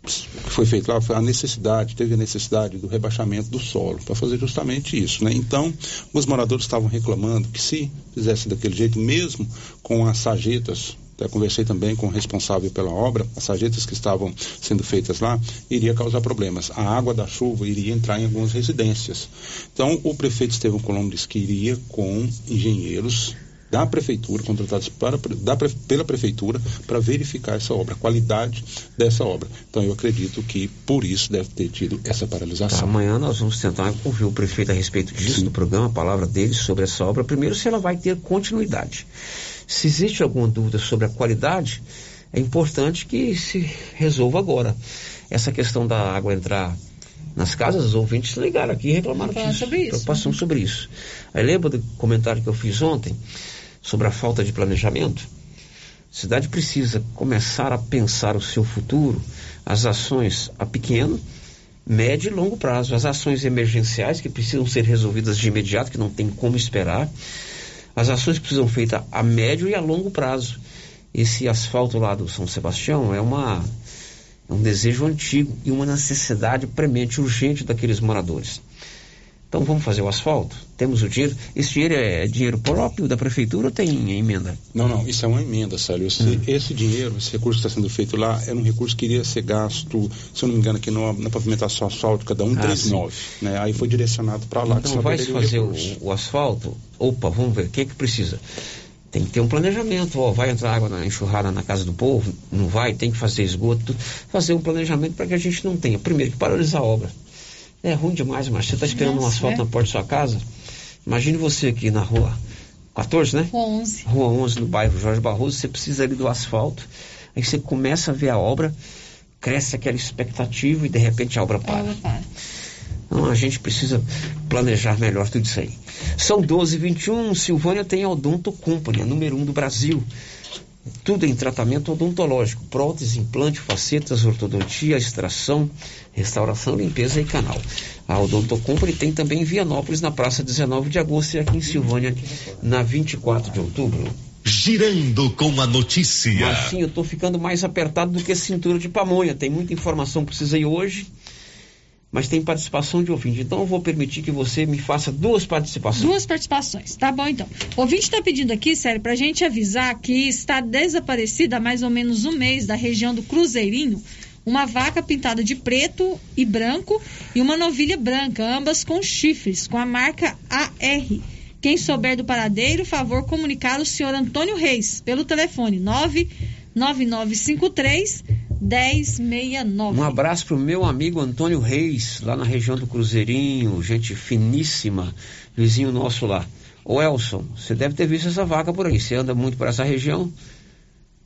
Speaker 49: foi feito lá foi a necessidade, teve a necessidade do rebaixamento do solo para fazer justamente isso, né? Então, os moradores estavam reclamando que se fizesse daquele jeito, mesmo com as sarjetas até conversei também com o responsável pela obra, as sarjetas que estavam sendo feitas lá, iria causar problemas. A água da chuva iria entrar em algumas residências. Então, o prefeito Estevão Colombo disse que iria com engenheiros da prefeitura, contratados para, da, pela prefeitura, para verificar essa obra, a qualidade dessa obra. Então eu acredito que por isso deve ter tido essa paralisação.
Speaker 9: Tá, amanhã nós vamos tentar ouvir o prefeito a respeito disso, Sim. do programa, a palavra dele sobre essa obra. Primeiro, se ela vai ter continuidade. Se existe alguma dúvida sobre a qualidade, é importante que se resolva agora. Essa questão da água entrar nas casas, os ouvintes ligaram aqui e reclamaram disso. Sobre isso. Preocupação né? sobre isso. Aí lembra do comentário que eu fiz ontem sobre a falta de planejamento? A cidade precisa começar a pensar o seu futuro, as ações a pequeno, médio e longo prazo, as ações emergenciais que precisam ser resolvidas de imediato, que não tem como esperar, as ações precisam feitas a médio e a longo prazo. Esse asfalto lá do São Sebastião é uma é um desejo antigo e uma necessidade premente, urgente daqueles moradores. Então vamos fazer o asfalto? Temos o dinheiro. Esse dinheiro é dinheiro próprio da prefeitura ou tem emenda?
Speaker 49: Não, não, isso é uma emenda, Célio. Esse, hum. esse dinheiro, esse recurso que está sendo feito lá, era um recurso que iria ser gasto, se eu não me engano, aqui no, na pavimentação asfáltica da 139. Ah, né? Aí foi direcionado para lá.
Speaker 9: Então vai se fazer o, o, asfalto? Opa, vamos ver, o que é que precisa? Tem que ter um planejamento, ó, vai entrar água na enxurrada na casa do povo? Não vai, tem que fazer esgoto, fazer um planejamento para que a gente não tenha, primeiro, que paralisar a obra. É ruim demais, mas você está esperando Nossa, um asfalto é? na porta da sua casa? Imagine você aqui na rua 14, né?
Speaker 67: Rua 11.
Speaker 9: Rua 11, no bairro Jorge Barroso, você precisa ali do asfalto, aí você começa a ver a obra, cresce aquela expectativa e de repente a obra para. A obra para. Então a gente precisa planejar melhor tudo isso aí. São 12 e 21 Silvânia tem a Odonto Company, a número 1 um do Brasil. Tudo em tratamento odontológico: prótese, implante, facetas, ortodontia, extração, restauração, limpeza e canal. A Odonto Company tem também em Vianópolis, na praça 19 de agosto, e aqui em Silvânia, na 24 de outubro.
Speaker 21: Girando com a notícia.
Speaker 9: Marcinho, eu tô ficando mais apertado do que cintura de pamonha. Tem muita informação que precisa ir hoje mas tem participação de ouvinte. Então eu vou permitir que você me faça duas participações.
Speaker 67: Duas participações, tá bom então. O ouvinte está pedindo aqui, sério, para a gente avisar que está desaparecida há mais ou menos um mês da região do Cruzeirinho uma vaca pintada de preto e branco e uma novilha branca, ambas com chifres, com a marca AR. Quem souber do paradeiro, favor comunicar o senhor Antônio Reis pelo telefone 99953 1069.
Speaker 9: Um abraço para o meu amigo Antônio Reis, lá na região do Cruzeirinho, gente finíssima, vizinho nosso lá. Ô Elson, você deve ter visto essa vaca por aí. Você anda muito por essa região?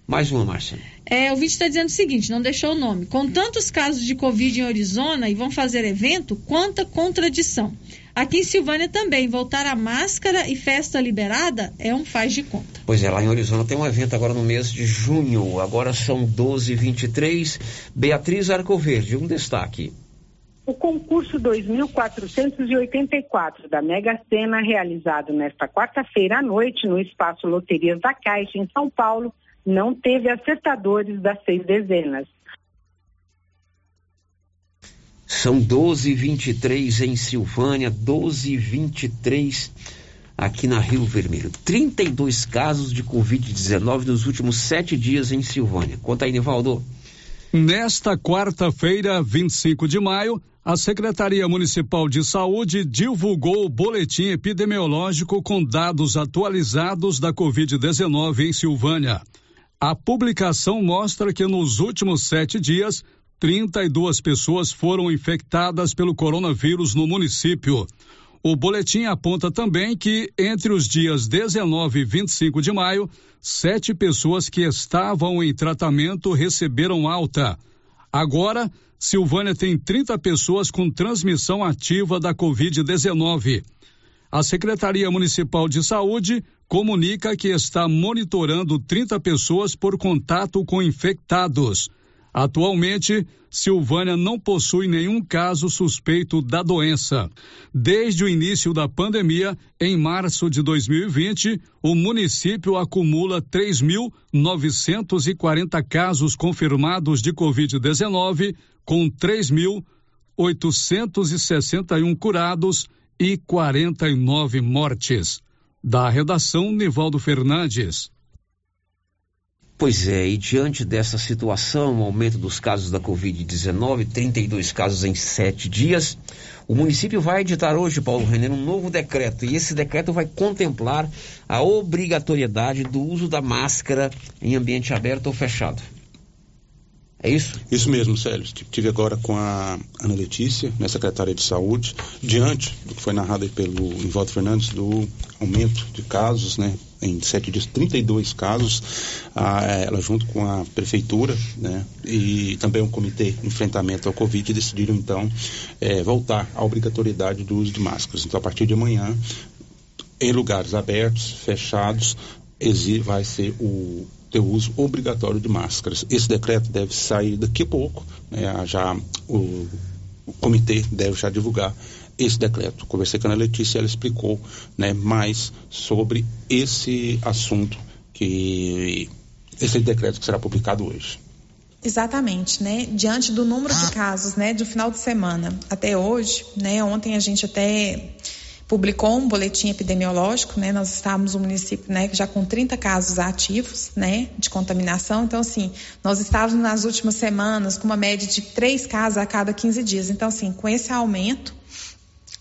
Speaker 9: Mais uma, Márcia.
Speaker 67: É, o vídeo está dizendo o seguinte, não deixou o nome. Com tantos casos de Covid em Arizona e vão fazer evento, quanta contradição. Aqui em Silvânia também, voltar a máscara e festa liberada é um faz de conta.
Speaker 9: Pois é, lá em Arizona tem um evento agora no mês de junho. Agora são 12 h 23 Beatriz Arcoverde, um destaque.
Speaker 48: O concurso 2484 da Mega Sena, realizado nesta quarta-feira à noite no Espaço Loterias da Caixa, em São Paulo, não teve acertadores das seis dezenas.
Speaker 9: São 12h23 em Silvânia, 12h23 aqui na Rio Vermelho. 32 casos de Covid-19 nos últimos sete dias em Silvânia. Conta aí, Nivaldo.
Speaker 7: Nesta quarta-feira, 25 de maio, a Secretaria Municipal de Saúde divulgou o boletim epidemiológico com dados atualizados da Covid-19 em Silvânia. A publicação mostra que nos últimos sete dias, 32 pessoas foram infectadas pelo coronavírus no município. O boletim aponta também que, entre os dias 19 e 25 de maio, sete pessoas que estavam em tratamento receberam alta. Agora, Silvânia tem 30 pessoas com transmissão ativa da Covid-19. A Secretaria Municipal de Saúde comunica que está monitorando 30 pessoas por contato com infectados. Atualmente, Silvânia não possui nenhum caso suspeito da doença. Desde o início da pandemia, em março de 2020, o município acumula 3.940 casos confirmados de Covid-19, com 3.861 curados e 49 mortes. Da redação, Nivaldo Fernandes.
Speaker 9: Pois é, e diante dessa situação, o aumento dos casos da Covid-19, 32 casos em sete dias, o município vai editar hoje, Paulo Renner, um novo decreto. E esse decreto vai contemplar a obrigatoriedade do uso da máscara em ambiente aberto ou fechado. É isso?
Speaker 49: Isso mesmo, Célio. Tive agora com a Ana Letícia, né, secretária de Saúde, diante do que foi narrado pelo Ivaldo Fernandes, do aumento de casos, né, em sete dias, 32 casos, a, ela junto com a prefeitura, né, e também o comitê de enfrentamento ao Covid decidiram então é, voltar à obrigatoriedade do uso de máscaras. Então, a partir de amanhã, em lugares abertos, fechados, vai ser o uso obrigatório de máscaras. Esse decreto deve sair daqui a pouco, né, já o, o, comitê deve já divulgar esse decreto. Conversei com a Letícia, ela explicou né, mais sobre esse assunto que esse decreto que será publicado hoje.
Speaker 68: Exatamente, né? Diante do número de casos, né, do final de semana até hoje, né? Ontem a gente até publicou um boletim epidemiológico, né? Nós estávamos no município, né, já com 30 casos ativos, né, de contaminação. Então, assim, nós estávamos nas últimas semanas com uma média de três casos a cada 15 dias. Então, assim, com esse aumento,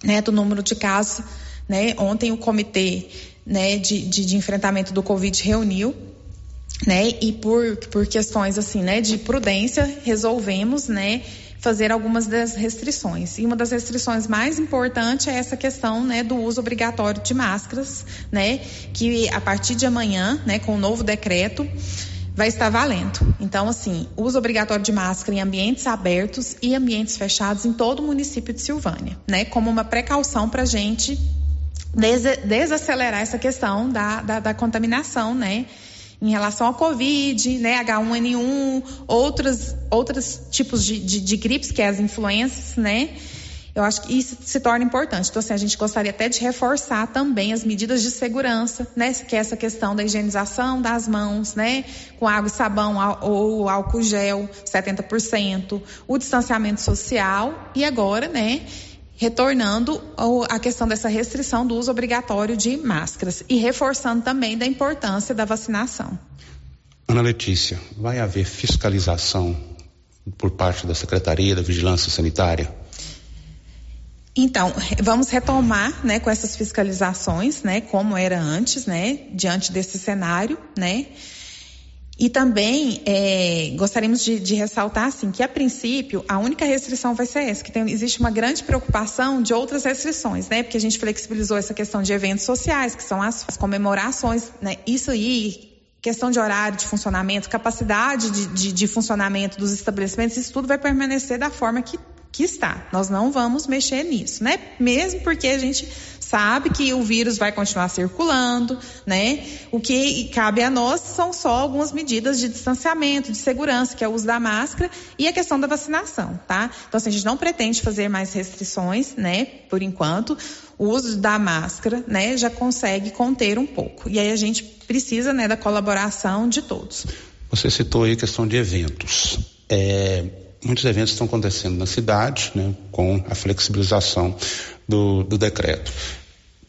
Speaker 68: né, do número de casos, né, ontem o comitê, né, de, de, de enfrentamento do Covid reuniu, né, e por, por questões, assim, né, de prudência, resolvemos, né, fazer algumas das restrições. E uma das restrições mais importantes é essa questão né, do uso obrigatório de máscaras, né, que a partir de amanhã, né, com o novo decreto, vai estar valendo. Então, assim, uso obrigatório de máscara em ambientes abertos e ambientes fechados em todo o município de Silvânia, né, como uma precaução para a gente des desacelerar essa questão da, da, da contaminação, né, em relação ao Covid, né, H1N1, outros, outros tipos de, de, de gripes, que é as influências, né? Eu acho que isso se torna importante. Então, assim, a gente gostaria até de reforçar também as medidas de segurança, né? Que é essa questão da higienização das mãos, né? Com água e sabão ou álcool gel, 70%, o distanciamento social e agora, né? retornando a questão dessa restrição do uso obrigatório de máscaras e reforçando também da importância da vacinação.
Speaker 49: Ana Letícia, vai haver fiscalização por parte da Secretaria da Vigilância Sanitária?
Speaker 68: Então, vamos retomar, né, com essas fiscalizações, né, como era antes, né, diante desse cenário, né, e também é, gostaríamos de, de, ressaltar assim, que, a princípio, a única restrição vai ser essa, que tem, existe uma grande preocupação de outras restrições, né? Porque a gente flexibilizou essa questão de eventos sociais, que são as, as comemorações, né? Isso aí, questão de horário de funcionamento, capacidade de, de, de funcionamento dos estabelecimentos, isso tudo vai permanecer da forma que que está. Nós não vamos mexer nisso, né? Mesmo porque a gente sabe que o vírus vai continuar circulando, né? O que cabe a nós são só algumas medidas de distanciamento, de segurança, que é o uso da máscara e a questão da vacinação, tá? Então, assim, a gente não pretende fazer mais restrições, né? Por enquanto, o uso da máscara, né, já consegue conter um pouco. E aí a gente precisa, né, da colaboração de todos.
Speaker 49: Você citou aí a questão de eventos. É, muitos eventos estão acontecendo na cidade, né, com a flexibilização do, do decreto.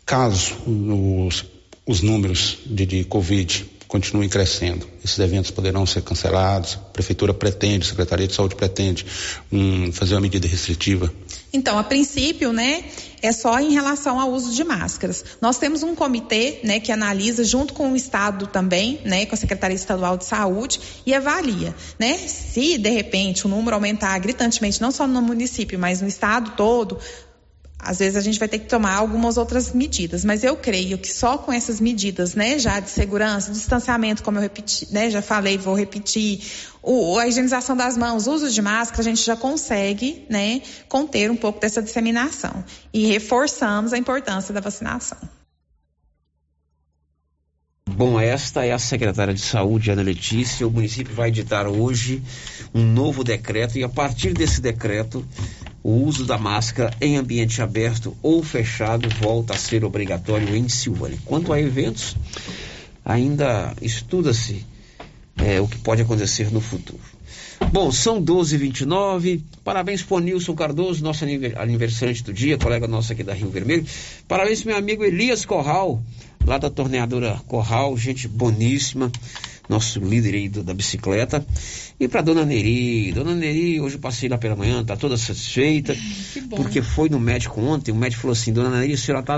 Speaker 49: Caso os, os números de, de Covid continuem crescendo, esses eventos poderão ser cancelados? A Prefeitura pretende, a Secretaria de Saúde pretende um, fazer uma medida restritiva?
Speaker 68: Então, a princípio, né, é só em relação ao uso de máscaras. Nós temos um comitê, né, que analisa junto com o Estado também, né, com a Secretaria Estadual de Saúde e avalia, né, se de repente o número aumentar gritantemente, não só no município, mas no Estado todo, às vezes a gente vai ter que tomar algumas outras medidas, mas eu creio que só com essas medidas, né, já de segurança, distanciamento, como eu repeti, né, já falei, vou repetir, o, a higienização das mãos, uso de máscara, a gente já consegue, né, conter um pouco dessa disseminação e reforçamos a importância da vacinação.
Speaker 9: Bom, esta é a secretária de Saúde, Ana Letícia. O município vai editar hoje um novo decreto e a partir desse decreto o uso da máscara em ambiente aberto ou fechado volta a ser obrigatório em Silvânia. Quanto a eventos, ainda estuda-se é, o que pode acontecer no futuro. Bom, são 12h29. Parabéns para Nilson Cardoso, nosso aniversariante do dia, colega nosso aqui da Rio Vermelho. Parabéns para meu amigo Elias Corral, lá da torneadora Corral, gente boníssima nosso líder aí da bicicleta. E para dona Neri, dona Neri, hoje eu passei lá pela manhã, tá toda satisfeita, *laughs* porque foi no médico ontem, o médico falou assim, dona Neri, a senhora tá